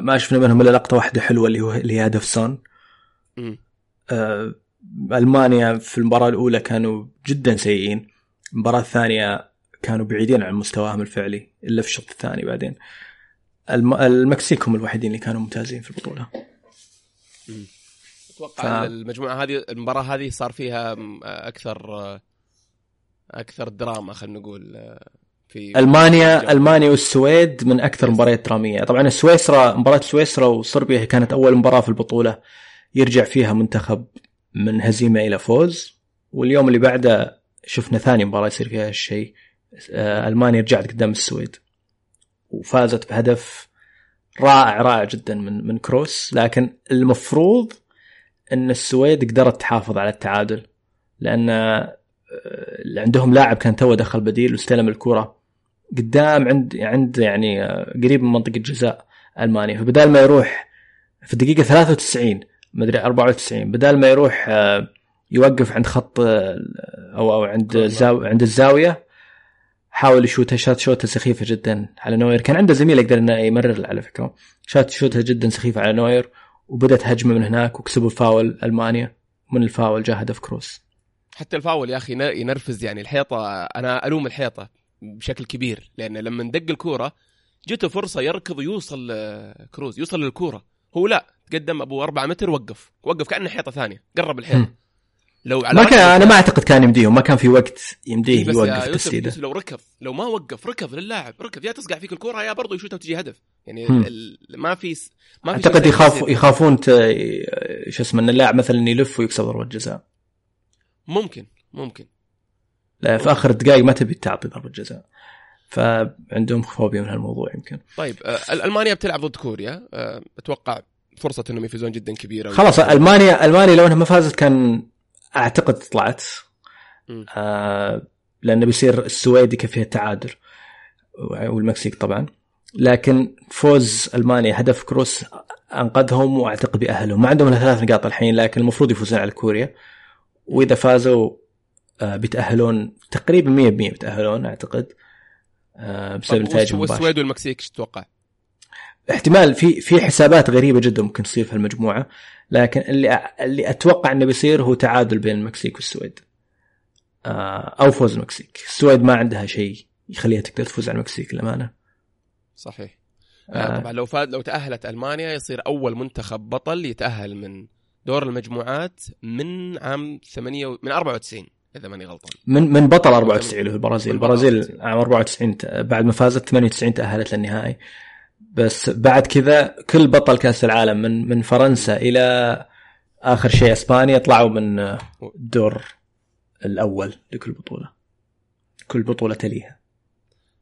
ما- شفنا منهم إلا لقطة واحدة حلوة اللي هو اللي هي هدف سون. آه، ألمانيا في المباراة الأولى كانوا جدا سيئين المباراة الثانية كانوا بعيدين عن مستواهم الفعلي إلا في الشوط الثاني بعدين الم... المكسيك هم الوحيدين اللي كانوا ممتازين في البطولة أتوقع ف-. المجموعة هذه المباراة هذه صار فيها م- أكثر أكثر دراما خلينا نقول آه، في ألمانيا ألمانيا والسويد من أكثر المباريات درامية. طبعا سويسرا مباراة سويسرا وصربيا كانت أول مباراة في البطولة. يرجع فيها منتخب من هزيمة إلى فوز. واليوم اللي بعده شفنا ثاني مباراة يصير فيها الشيء آه، ألمانيا رجعت قدام السويد. وفازت بهدف رائع رائع جدا من من كروس. لكن المفروض إن السويد قدرت تحافظ على التعادل. لأن آه، عندهم لاعب كان توه دخل بديل واستلم الكرة. قدام عند عند يعني آه، قريب من منطقة جزاء ألمانيا. فبدال ما يروح في الدقيقة 93 مدري 94 بدال ما يروح آه، يوقف عند خط آه، أو أو عند كورنر. الزاو عند الزاوية حاول يشوتها شات شوتة سخيفة جدا على نوير. كان عنده زميل يقدر إنه يمرر على فكرة شات شوتها جدا سخيفة على نوير وبدت هجمة من هناك وكسبوا فاول ألمانيا. من الفاول جاء هدف كروس. حتى الفاول يا أخي ينرفز يعني الحيطة. أنا ألوم الحيطة. بشكل كبير لأن لما ندق الكورة جته فرصة يركض ويوصل آه، كروز يوصل للكورة. هو لا تقدم أبو 4 متر وقف وقف كأنه حيطة ثانية قرب الحيطة. هم. لو على ما كان أنا ما أعتقد كان يمديهم ما كان في وقت يمديه إيه بس يوقف تسديده. يوسف لو ركض لو ما وقف ركض للاعب ركض يا تصقع فيك الكورة يا برضه يشوتها وتجي هدف. يعني. ال... ما في س- ما في أعتقد يخاف. يخافون ت... شو اسمه إن اللاعب مثلا يلف ويكسب ضربة جزاء ممكن ممكن. في آخر الدقائق ما تبي تعطي ضربة جزاء. فعندهم فوبيا من هالموضوع يمكن. طيب آه، ألمانيا بتلعب ضد كوريا. آه، أتوقع فرصة إنهم يفوزون جدا كبيرة. خلاص المانيا ألمانيا لو إنها ما فازت كان أعتقد طلعت. آه لأنه بيصير السويد يكفيها التعادل. والمكسيك طبعا. لكن فوز ألمانيا هدف كروس أنقذهم وأعتقد بيأهلهم ما عندهم إلا ثلاث نقاط الحين لكن المفروض يفوزون على كوريا. وإذا فازوا آه بيتأهلون تقريبا 100% بيتأهلون أعتقد آه بسبب طيب نتائج والسويد والمكسيك إيش تتوقع؟ احتمال في في حسابات غريبة جدا ممكن تصير في المجموعة لكن اللي اللي أتوقع إنه بيصير هو تعادل بين المكسيك والسويد آه، أو فوز المكسيك السويد ما عندها شيء يخليها تقدر تفوز على المكسيك للأمانة صحيح. آه. طبعا لو فاد لو تأهلت ألمانيا يصير أول منتخب بطل يتأهل من دور المجموعات من عام 8 و... من 94 إذا ماني غلطان. من من بطل 94 اللي هو البرازيل. البرازيل 94. عام 94 ت- بعد ما فازت 98 تأهلت للنهائي. بس بعد كذا كل بطل كأس العالم من من فرنسا إلى آخر شيء إسبانيا طلعوا من آه، الدور الأول لكل بطولة. كل بطولة تليها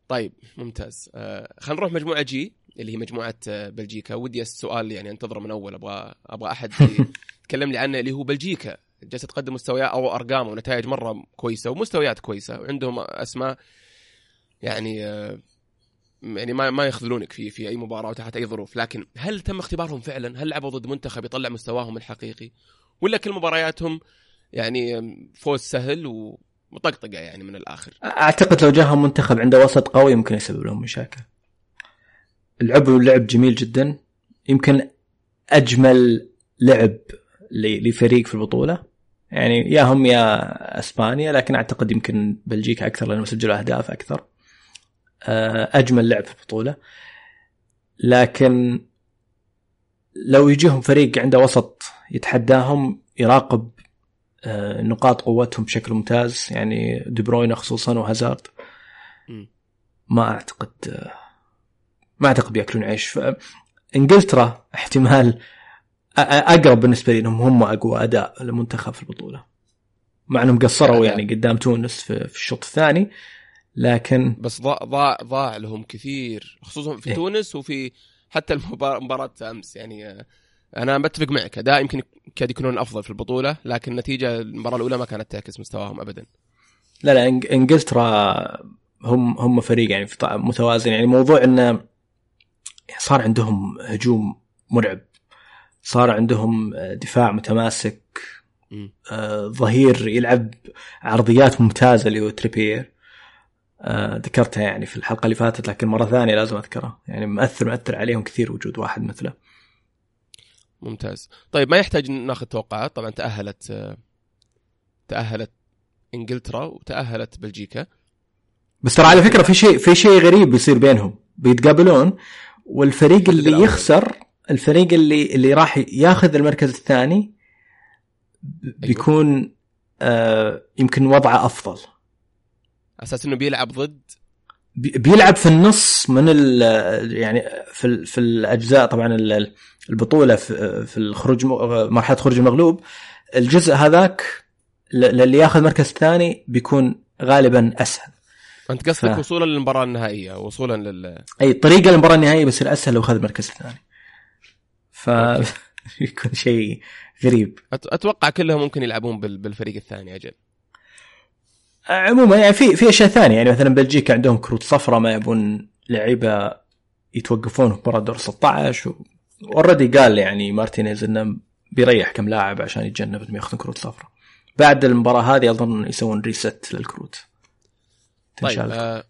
طيب ممتاز. آه خلينا نروح مجموعة جي اللي هي مجموعة آه، بلجيكا. ودي السؤال يعني أنتظره من أول أبغى أبغى أحد يتكلم لي عنه اللي هو بلجيكا. جالسة تقدم مستويات أو أرقام ونتائج مرة كويسة ومستويات كويسة. وعندهم أسماء يعني آه، يعني ما ما يخذلونك في في أي مباراة وتحت أي ظروف. لكن هل تم اختبارهم فعلا؟ هل لعبوا ضد منتخب يطلع مستواهم الحقيقي؟ ولا كل مبارياتهم يعني فوز سهل ومطقطقه يعني من الآخر؟ أعتقد لو جاهم منتخب عنده وسط قوي يمكن يسبب لهم مشاكل. لعبوا لعب جميل جدا. يمكن أجمل لعب لفريق في البطولة. يعني يا هم يا اسبانيا لكن اعتقد يمكن بلجيكا أكثر لأنهم سجلوا أهداف أكثر. آه، أجمل لعب في البطوله لكن لو يجيهم فريق عنده وسط يتحداهم يراقب آه، نقاط قوتهم بشكل ممتاز. يعني دي بروين خصوصا وهازارد. ما أعتقد ما أعتقد بيأكلون عيش. إنجلترا احتمال أقرب بالنسبة لي إنهم هم أقوى أداء للمنتخب في البطولة. مع إنهم قصروا يعني قدام تونس في, في الشوط الثاني لكن بس ضاع ضاع ضاع لهم كثير خصوصا في إيه؟ تونس وفي حتى المباراه أمس. يعني أنا بتفق معك أداء يمكن كاد يكونون أفضل في البطولة لكن النتيجة المباراة الأولى ما كانت تعكس مستواهم ابدا. لا لا إنجلترا هم هم فريق يعني متوازن. يعني موضوع انه صار عندهم هجوم مرعب صار عندهم دفاع متماسك آه ظهير يلعب عرضيات ممتازة اللي هو تريبير. آه ذكرتها يعني في الحلقة اللي فاتت لكن مرة ثانية لازم أذكرها. يعني مؤثر مؤثر عليهم كثير وجود واحد مثله. ممتاز. طيب ما يحتاج ناخذ توقعات؟ طبعا تأهلت آه تأهلت إنجلترا وتأهلت بلجيكا. بس ترى على فكرة في شيء في شيء غريب بيصير بينهم. بيتقابلون والفريق اللي يخسر الفريق اللي اللي راح ياخذ المركز الثاني. بيكون آه يمكن وضعه أفضل. أساس إنه بيلعب ضد؟ بيلعب في النص من ال يعني في في الأجزاء طبعا البطولة في, في الخروج مرحلة خروج المغلوب. الجزء هذاك للي ياخذ مركز ثاني بيكون غالبا أسهل. أنت قصدك ف... وصولا للمباراة النهائية وصولا لل أي طريقة للمباراة النهائية بيصير أسهل لو أخذ المركز الثاني ف يكون شيء غريب. أتوقع كلهم ممكن يلعبون بالفريق الثاني أجل. عموما يعني في في أشياء ثانية يعني مثلا بلجيكا عندهم كروت صفراء ما يبون لعيبة يتوقفون في مباراة دور 16 already قال يعني مارتينيز إنه بيريح كم لاعب عشان يتجنب انهم ياخذون كروت صفراء. بعد المباراة هذه اظن يسوون reset للكروت. طيب آه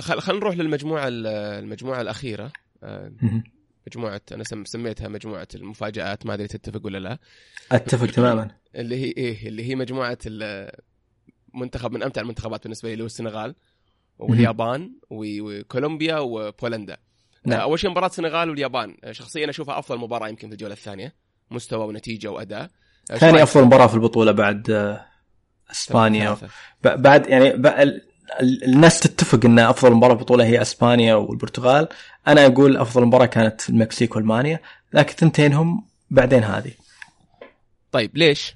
خلينا نروح للمجموعة المجموعة الأخيرة. آه مجموعة أنا سميتها مجموعة المفاجآت ما أدري تتفق ولا لا. أتفق تماما. اللي هي إيه اللي هي مجموعة منتخب من أمتع المنتخبات بالنسبة لي اللي هو السنغال واليابان وكولومبيا وبولندا. نعم. أول شيء مباراة السنغال واليابان. شخصيا أشوفها أفضل مباراة يمكن في الجولة الثانية مستوى ونتيجة وأداء. ثاني أفضل مباراة في البطولة بعد آه، إسبانيا. بعد يعني الناس تتفق إن أفضل مباراة في البطوله هي إسبانيا والبرتغال. أنا أقول أفضل مباراة كانت المكسيك والمانيا لكن ثنتينهم بعدين هذه. طيب ليش؟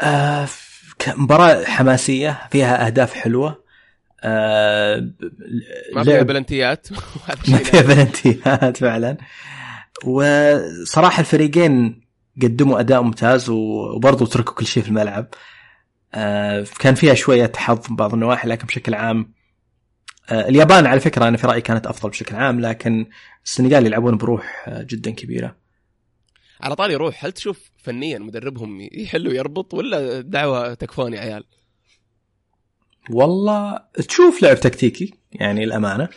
آه مباراة حماسية فيها أهداف حلوة. آه ما فيها بلنتيات. ما فيها بلنتيات. فعلا. وصراحة الفريقين قدموا أداء ممتاز وبرضه تركوا كل شيء في الملعب. آه كان فيها شوية حظ من بعض النواحي لكن بشكل عام آه اليابان على فكرة أنا في رأيي كانت أفضل بشكل عام لكن السنغال يلعبون بروح آه، جدا كبيرة. على طاري روح هل تشوف فنيا مدربهم يحل ويربط ولا دعوة تكفون يا عيال؟ والله تشوف لعب تكتيكي يعني الأمانة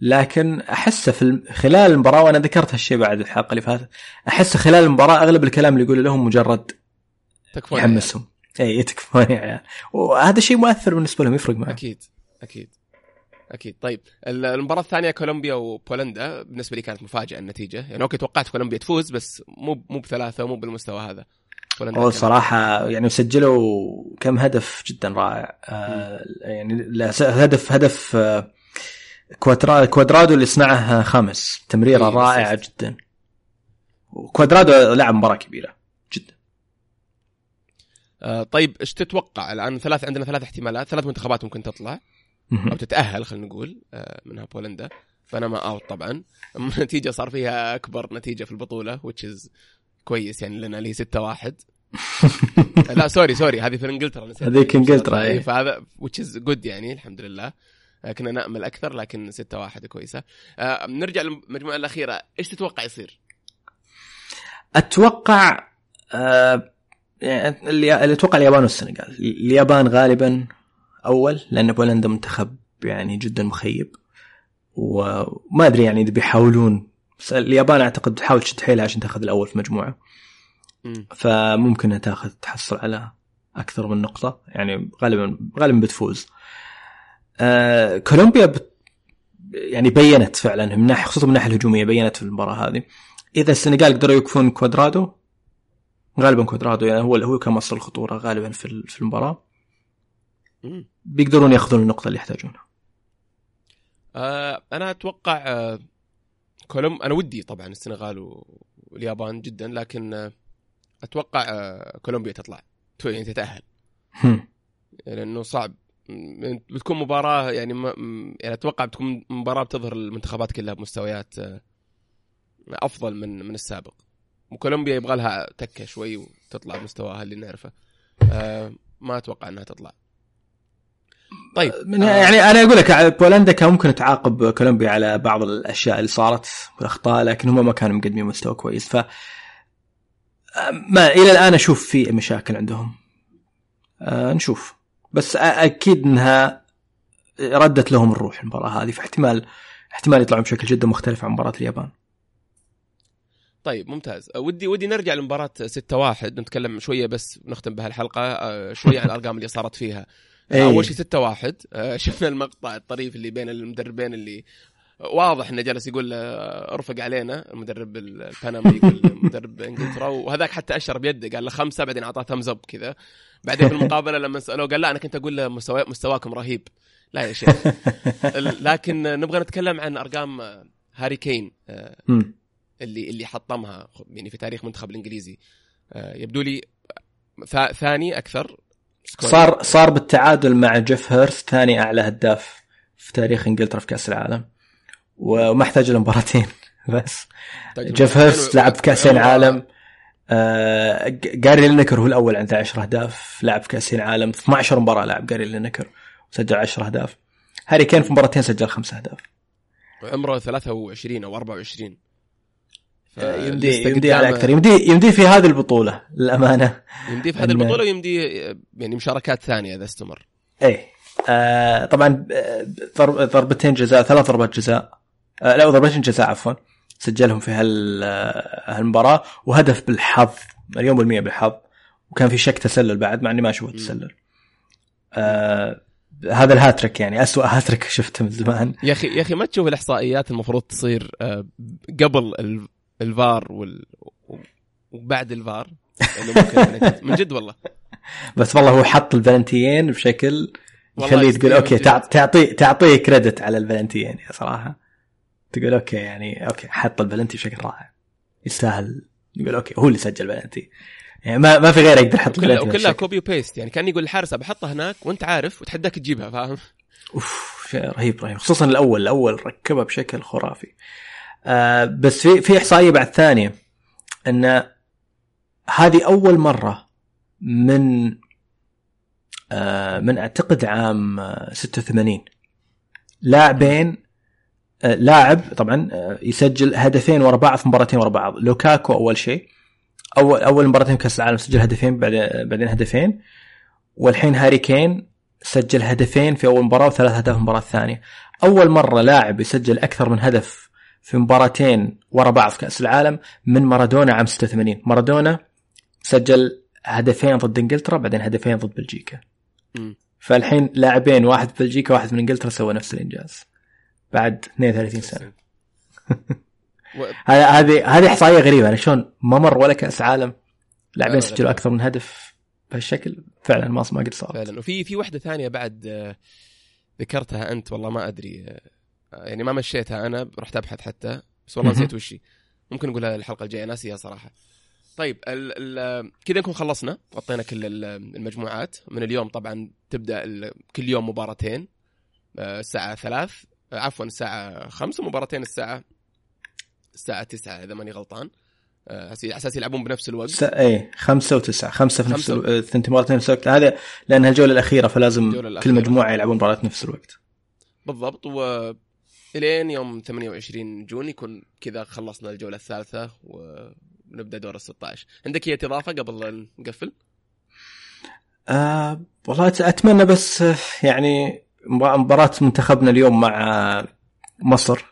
لكن احسه في خلال المباراة وأنا ذكرت هالشيء بعد الحلقة اللي فاتت أحس خلال المباراة أغلب الكلام اللي يقوله لهم مجرد تكفون يحمسهم. اي تكفون عيال وهذا شيء مؤثر بالنسبة لهم يفرق معهم. أكيد أكيد أكيد. طيب المباراة الثانية كولومبيا وبولندا بالنسبة لي كانت مفاجأة النتيجة. يعني okay توقعت كولومبيا تفوز بس مو مو بثلاثة ومو بالمستوى هذا. هو صراحة يعني سجلوا كم هدف جدا رائع. آه يعني هدف هدف آه كوادرادو اللي صنعه خاميس. تمريرة إيه رائعة جدا. كوادرادو لعب مباراة كبيرة. آه طيب إيش تتوقع؟ الآن ثلاث عندنا ثلاث احتمالات ثلاث منتخبات ممكن تطلع أو تتأهل خلينا نقول آه، منها بولندا. بنما out طبعا. النتيجه صار فيها أكبر نتيجة في البطولة which is كويس يعني لنا لي 6 1 لا sorry sorry هذه في إنجلترا هذيك إنجلترا اي فهذا which is good يعني الحمد لله. آه، كنا نأمل أكثر لكن 6 1 كويسة. آه نرجع للمجموعة الأخيرة. إيش تتوقع يصير؟ أتوقع آه يعني اللي أتوقع اليابان والسنغال. اليابان غالبا أول لأن بولندا منتخب يعني جدا مخيب. وما أدري يعني إذا بيحاولون. بس اليابان أعتقد تحاول تشد حيلها عشان تأخذ الأول في المجموعه فممكن إنها تأخذ تحصل على أكثر من نقطة. يعني غالبا غالبا بتفوز. آه كولومبيا بت يعني بينت فعلا من ناحيه خصوصا من الناحيه الهجومية بينت في المباراة هذه. إذا السنغال قدروا يوقفون كوادرادو غالبا كوادرادو يعني هو هو كان مصدر الخطورة غالبا في في المباراة. بيقدرون يأخذون النقطة اللي يحتاجونها. آه أنا أتوقع آه كولوم أنا ودي طبعا السنغال واليابان جدا لكن آه أتوقع آه كولومبيا تطلع. يعني تتأهل. لأنه صعب. بتكون مباراة يعني ما يعني أتوقع بتكون مباراة بتظهر المنتخبات كلها بمستويات أفضل من من السابق. وكولومبيا يبغى لها تكة شوي وتطلع بمستواها اللي نعرفه. آه ما أتوقع إنها تطلع. طيب من آه. يعني أنا أقول لك بولندا كان ممكن تعاقب كولومبيا على بعض الأشياء اللي صارت والأخطاء لكن هم ما كانوا مقدمين مستوى كويس. ف ما إلى الآن أشوف في مشاكل عندهم. آه نشوف. بس أكيد إنها ردت لهم الروح المباراة هذه فاحتمال احتمال يطلعون بشكل جدا مختلف عن مباراة اليابان. طيب ممتاز. آه، ودي ودي نرجع لمباراة 6 1 نتكلم شوية بس نختم بهالحلقة. آه، شوية عن الأرقام اللي صارت فيها. إيه. أول شيء 6 1 شفنا المقطع الطريف اللي بين المدربين اللي واضح انه جالس يقول أرفق علينا. المدرب البنما يقول مدرب إنجلترا. وهذاك حتى أشر بيده. قال له خمسة بعدين أعطاه ثمز اب كذا. بعدين في المقابلة لما سألوه قال لا أنا كنت أقول له مستوى مستواكم رهيب. لا يا شيخ. لكن نبغى نتكلم عن أرقام هاري كين. اللي اللي حطمها يعني في تاريخ المنتخب الإنجليزي. آه، يبدو لي ثا- ثاني أكثر. صار صار بالتعادل مع جيف هيرست ثاني أعلى هداف في تاريخ إنجلترا في كأس العالم. وما احتاج الا مباراتين بس. جيف هيرست لعب في كأسين عالم. آه جاري لينيكر هو الأول عنده 10 أهداف لعب في كأسين عالم. 12 مباراة لعب جاري لينيكر وسجل 10 أهداف. هاري كين في مباراتين سجل خمس أهداف. عمره 23 أو 24 يمدي يمدي على أكثر يمدي يمدي في هذه البطولة للأمانة. يمدي في هذه البطولة ويمدي يعني مشاركات ثانية إذا استمر. إيه. آه طبعا آه، ضرب ضربتين جزاء ثلاث ضربات جزاء. آه لا ضربتين جزاء عفوا. سجلهم في هال آه، هالمباراة. وهدف بالحظ مليون بالمية بالحظ. وكان في شك تسلل بعد مع إني ما أشوف التسلل آه هذا الهاتريك يعني أسوأ هاتريك شفته من زمان. يا أخي يا أخي ما تشوف الإحصائيات المفروض تصير آه، قبل ال- الفار وال وبعد الفار. يعني من جد والله. بس والله هو حط البلنتيين بشكل يخليه تقول okay من جد. تع- تعطي تعطيه credit على البلنتيين صراحة. تقول okay يعني okay حط البلنتي بشكل رائع. يستاهل. يقول okay هو اللي سجل بلنتي. يعني ما ما في غيره يقدر يحط وكلها وكلها. copy و paste يعني كان يقول الحارس بحطها هناك وأنت عارف وتحداك تجيبها فاهم؟ أوف شيء رهيب رهيب. خصوصا الأول الأول ركبها بشكل خرافي. آه بس في في إحصائية بعد ثانية إن هذه أول مرة من آه من أعتقد عام آه، 86 لاعبين آه لاعب طبعا يسجل هدفين ورا بعض في مباراتين ورا بعض. لوكاكو أول شيء. اول أول مباراتين في كأس العالم سجل هدفين بعدين بعدين هدفين. والحين هاري كين سجل هدفين في أول مباراة وثلاث أهداف في المباراة الثانية. أول مرة لاعب يسجل أكثر من هدف في مباراتين ورا بعض في كأس العالم من مارادونا عام 86 مارادونا سجل هدفين ضد إنجلترا بعدين هدفين ضد بلجيكا. فالحين لاعبين واحد في بلجيكا واحد من إنجلترا سوى نفس الإنجاز. بعد 32 سنة. هذه هذه إحصائية غريبة. يعني شلون ما مر ولا كأس عالم لاعبين لا، سجلوا. أكثر من هدف بهالشكل؟ فعلا ما ما قد صار فعلا. وفي في واحدة ثانية بعد آه، ذكرتها أنت والله ما أدري آه، يعني ما مشيتها أنا رحت أبحث حتى بس والله. نسيت وشي. ممكن نقولها الحلقة الجاية ناسيها صراحة. طيب كذا نكون خلصنا غطينا كل ال- المجموعات. من اليوم طبعا تبدأ كل يوم مباراتين آه، الساعة ثلاث آه، عفوا الساعة خمسة مباراتين الساعة الساعة تسعة إذا ماني غلطان. آه، على أساس يلعبون بنفس الوقت. س... إيه خمسة وتسعة. خمسة في نفس خمسة. ألو... ثنتين مباراتين في نفس الوقت. هذا لأنها الجولة الأخيرة فلازم الجولة كل الأخيرة. مجموعة يلعبون مباراة نفس الوقت. بالضبط و الين يوم 28 جون يكون كذا خلصنا الجولة الثالثة ونبدأ دور ال 16 عندك أي اضافة قبل لا نقفل؟ آه والله أتمنى بس يعني مبا- مباراة منتخبنا اليوم مع مصر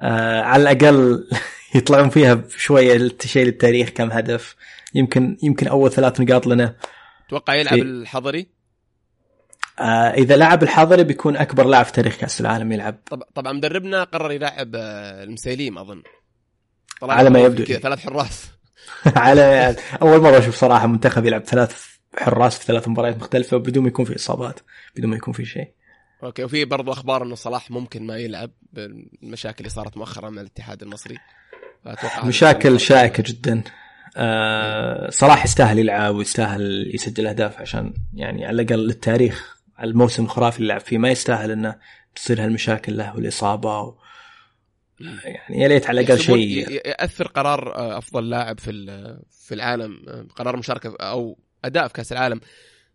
آه على الأقل يطلعون فيها بشوية شيء للتاريخ كم هدف يمكن يمكن أول ثلاث نقاط لنا. توقع يلعب في- الحضري؟ آه إذا لعب الحضري بيكون أكبر لاعب في تاريخ كأس العالم يلعب. طب طبعا مدربنا قرر يلعب آه، المسيليم أظن. طلع على ما يبدو. كذا إيه. ثلاث حراس. على أول مرة أشوف صراحة منتخب يلعب ثلاث حراس في ثلاث مباريات مختلفة بدون ما يكون في إصابات بدون ما يكون في شيء. أوكي وفي برضو أخبار إنه صلاح ممكن ما يلعب بالمشاكل اللي صارت مؤخرا مع الاتحاد المصري. مشاكل شائكة جدا. آه صلاح يستاهل يلعب ويستاهل يسجل أهداف عشان يعني على الأقل للتاريخ. الموسم الخرافي اللي لعب فيه. ما يستاهل إنه تصير هالمشاكل له والإصابة و... يعني يا ليت على الأقل شيء. يأثر قرار آه، أفضل لاعب في في العالم آه، قرار مشاركة أو أداء في كأس العالم.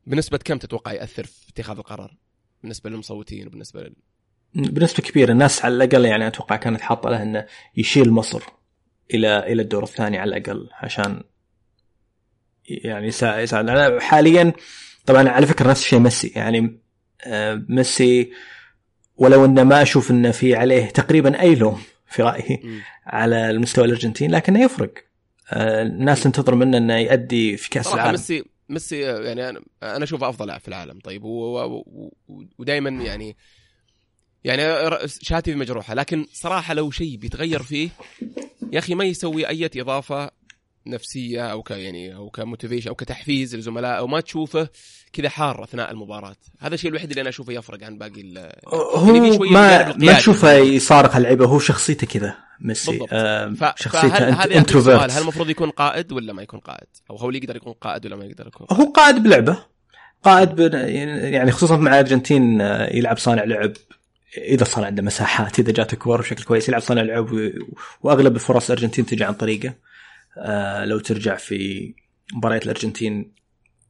بنسبة كم تتوقع يأثر في اتخاذ القرار؟ بالنسبة للمصوتين وبالنسبة لل... بنسبة كبيرة. الناس على الأقل يعني أتوقع كانت حاطة له إنه يشيل مصر إلى إلى الدور الثاني على الأقل عشان يعني يساعد. حاليا طبعا على فكرة نفس الشيء ميسي. يعني آه، ميسي ولو إنه ما أشوف انه في عليه تقريبا أي لوم في رأيي على المستوى الأرجنتيني لكنه يفرق. آه، الناس تنتظر منه إنه يؤدي في كأس العالم. ميسي ميسي يعني أنا أنا أشوفه أفضل لاعب في العالم. طيب ودائما يعني يعني شهادتي مجروحة. لكن صراحة لو شيء بيتغير فيه يا أخي ما يسوي أي إضافة نفسية أو ك يعني أو ك motivation أو كتحفيز للزملاء أو ما تشوفه كذا حار أثناء المباراة. هذا الشيء الوحيد اللي أنا أشوفه يفرق عن باقي هو يعني ما ما تشوفه يصارخ اللعيبه هو شخصيته كذا ميسي. آه شخصيته introvert هل المفروض يكون قائد ولا ما يكون قائد؟ أو هو اللي يقدر يكون قائد ولا ما يقدر يكون قائد؟ هو قائد بلعبة. قائد يعني خصوصا مع الأرجنتين آه، يلعب صانع لعب. إذا صار عنده مساحات إذا جاته كور بشكل كويس يلعب صانع لعب وأغلب الفرص الأرجنتين تجي عن طريقه. لو ترجع في مباريات الأرجنتين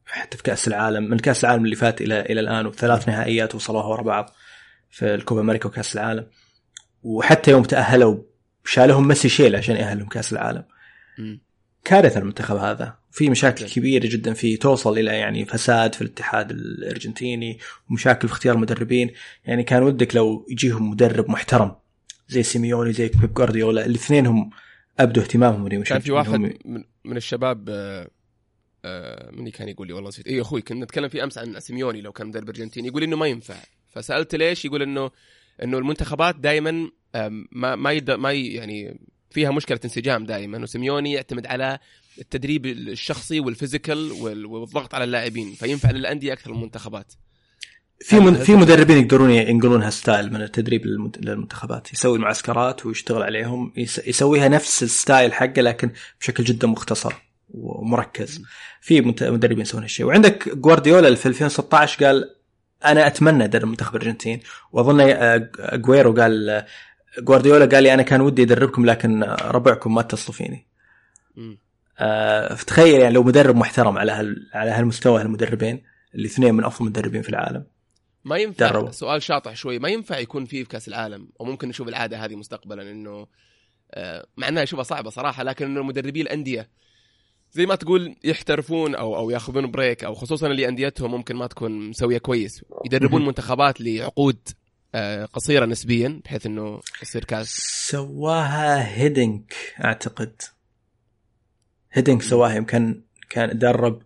حتى في كأس العالم من كأس العالم اللي فات إلى إلى الآن وثلاث نهائيات وصلوها ورا بعض في الكوبا أمريكا وكأس العالم. وحتى يوم تأهلوا شالهم ميسي شيل عشان يأهلهم كأس العالم. كارثة المنتخب هذا. في مشاكل كبيرة جدا فيه توصل إلى يعني فساد في الاتحاد الأرجنتيني ومشاكل في اختيار المدربين. يعني كان ودك لو يجيهم مدرب محترم زي سيميوني زي بيب جوارديولا الاثنين هم ابدوا اهتمامهم كان في واحد من, من الشباب آه آه مني كان يقول لي والله نسيت. اي أخوي كنا نتكلم في أمس عن سيميوني لو كان مدرب أرجنتيني. يقول إنه ما ينفع. فسألت ليش؟ يقول انه إنه المنتخبات دائما ما ما يد ما يعني فيها مشكلة انسجام دائما وسيميوني يعتمد على التدريب الشخصي وال physical والضغط على اللاعبين. فينفع للأندية أكثر من المنتخبات. في من في مدربين يقدرون ينقلونها style من التدريب للمنتخبات يسوي المعسكرات ويشتغل عليهم يسويها نفس ال style حقه لكن بشكل جدا مختصر ومركز. في مدربين يسوون هالشيء. وعندك جوارديولا في 2016 قال أنا أتمنى أدرب منتخب الأرجنتين. وأظن أجويرو قال جوارديولا قال لي أنا كان ودي أدربكم لكن ربعكم ما اتصلوا فيني. آه فتخيل يعني لو مدرب محترم على هال على هالمستوى هالمدربين اللي اثنين من أفضل المدربين في العالم. ما ينفع دربوا. سؤال شاطح شوي ما ينفع يكون فيه في كأس العالم وممكن نشوف العادة هذه مستقبلا إنه آه مع إنها اشوفها صعبة صراحة لكن إنه مدربي الأندية زي ما تقول يحترفون أو أو ياخذون بريك أو خصوصا اللي أنديتهم ممكن ما تكون مسوية كويس. يدربون منتخبات لعقود آه، قصيرة نسبيا بحيث إنه يصير كاس. سواها هيدنك أعتقد. هيدنك سواها يمكن كان درب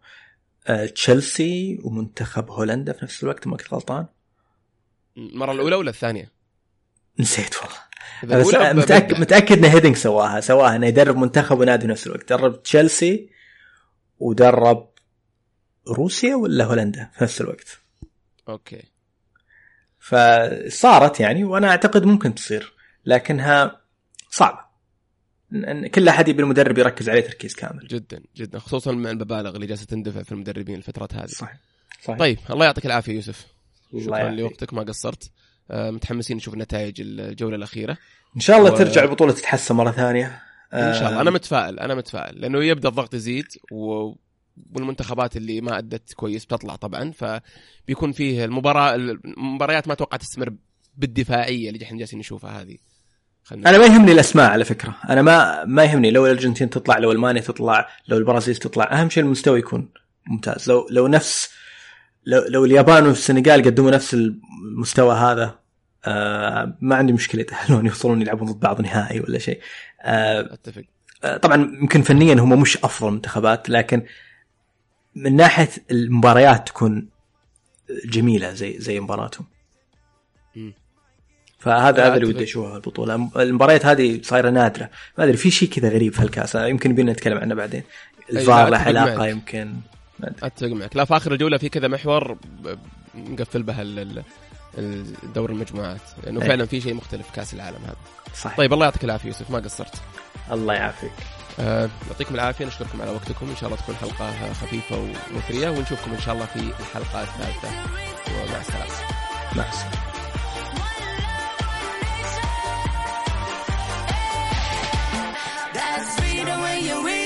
تشيلسي ومنتخب هولندا في نفس الوقت ما كنت غلطان. المرة الأولى ولا الثانية؟ نسيت والله. بس متاكد متأكد ان هيدنك سواها سواها إنه يدرب منتخب ونادي في نفس الوقت. درب تشيلسي ودرب روسيا ولا هولندا في نفس الوقت. أوكي. فصارت يعني وأنا أعتقد ممكن تصير لكنها صعبة. كل أحد يبي المدرب يركز عليه تركيز كامل. جدا جدا. خصوصا مع المبالغ اللي جالسة تندفع في المدربين الفترات هذه. صحيح صحيح. طيب الله يعطيك العافية يوسف. شكرا لوقتك ما قصرت. آه، متحمسين نشوف نتائج الجولة الأخيرة. إن شاء الله و... ترجع البطولة تتحسن مرة ثانية. إن شاء الله. أنا متفائل أنا متفائل لأنه يبدأ الضغط يزيد و... والمنتخبات اللي ما أدت كويس بتطلع طبعا. فبيكون فيه المباراة المباريات ما أتوقع تستمر بالدفاعية اللي إحنا جالسين نشوفها هذه. أنا ما يهمني الأسماء على فكرة. أنا ما ما يهمني. لو الأرجنتين تطلع لو ألمانيا تطلع لو البرازيل تطلع. أهم شيء المستوى يكون ممتاز. لو لو نفس لو, لو اليابان والسنغال قدموا نفس المستوى هذا آه ما عندي مشكلة يتاهلون يوصلون يلعبون ضد بعض نهائي ولا شيء. آه أتفق. آه طبعا يمكن فنيا هم مش أفضل منتخبات لكن من ناحية المباريات تكون جميلة زي زي مباراتهم. فهذا هذا اللي ودي أشوفه البطولة. المباريات هذه صايرة نادرة. ما أدري في شيء كذا غريب في الكاس يمكن بينا نتكلم عنه بعدين. الفار له علاقه يمكن. أتفق معك. لا في آخر الجولة في كذا محور نقفل بها الدور المجموعات. لأنه إيه. فعلا في شيء مختلف في كأس العالم هذا. صحيح. طيب الله يعطيك العافية يوسف. ما قصرت. الله يعافيك. آه، يعطيكم العافية. نشكركم على وقتكم. إن شاء الله تكون حلقة خفيفة ومثريه ونشوفكم إن شاء الله في الحلقة الثالثة. ومع السلامة. مع السلامة. you real.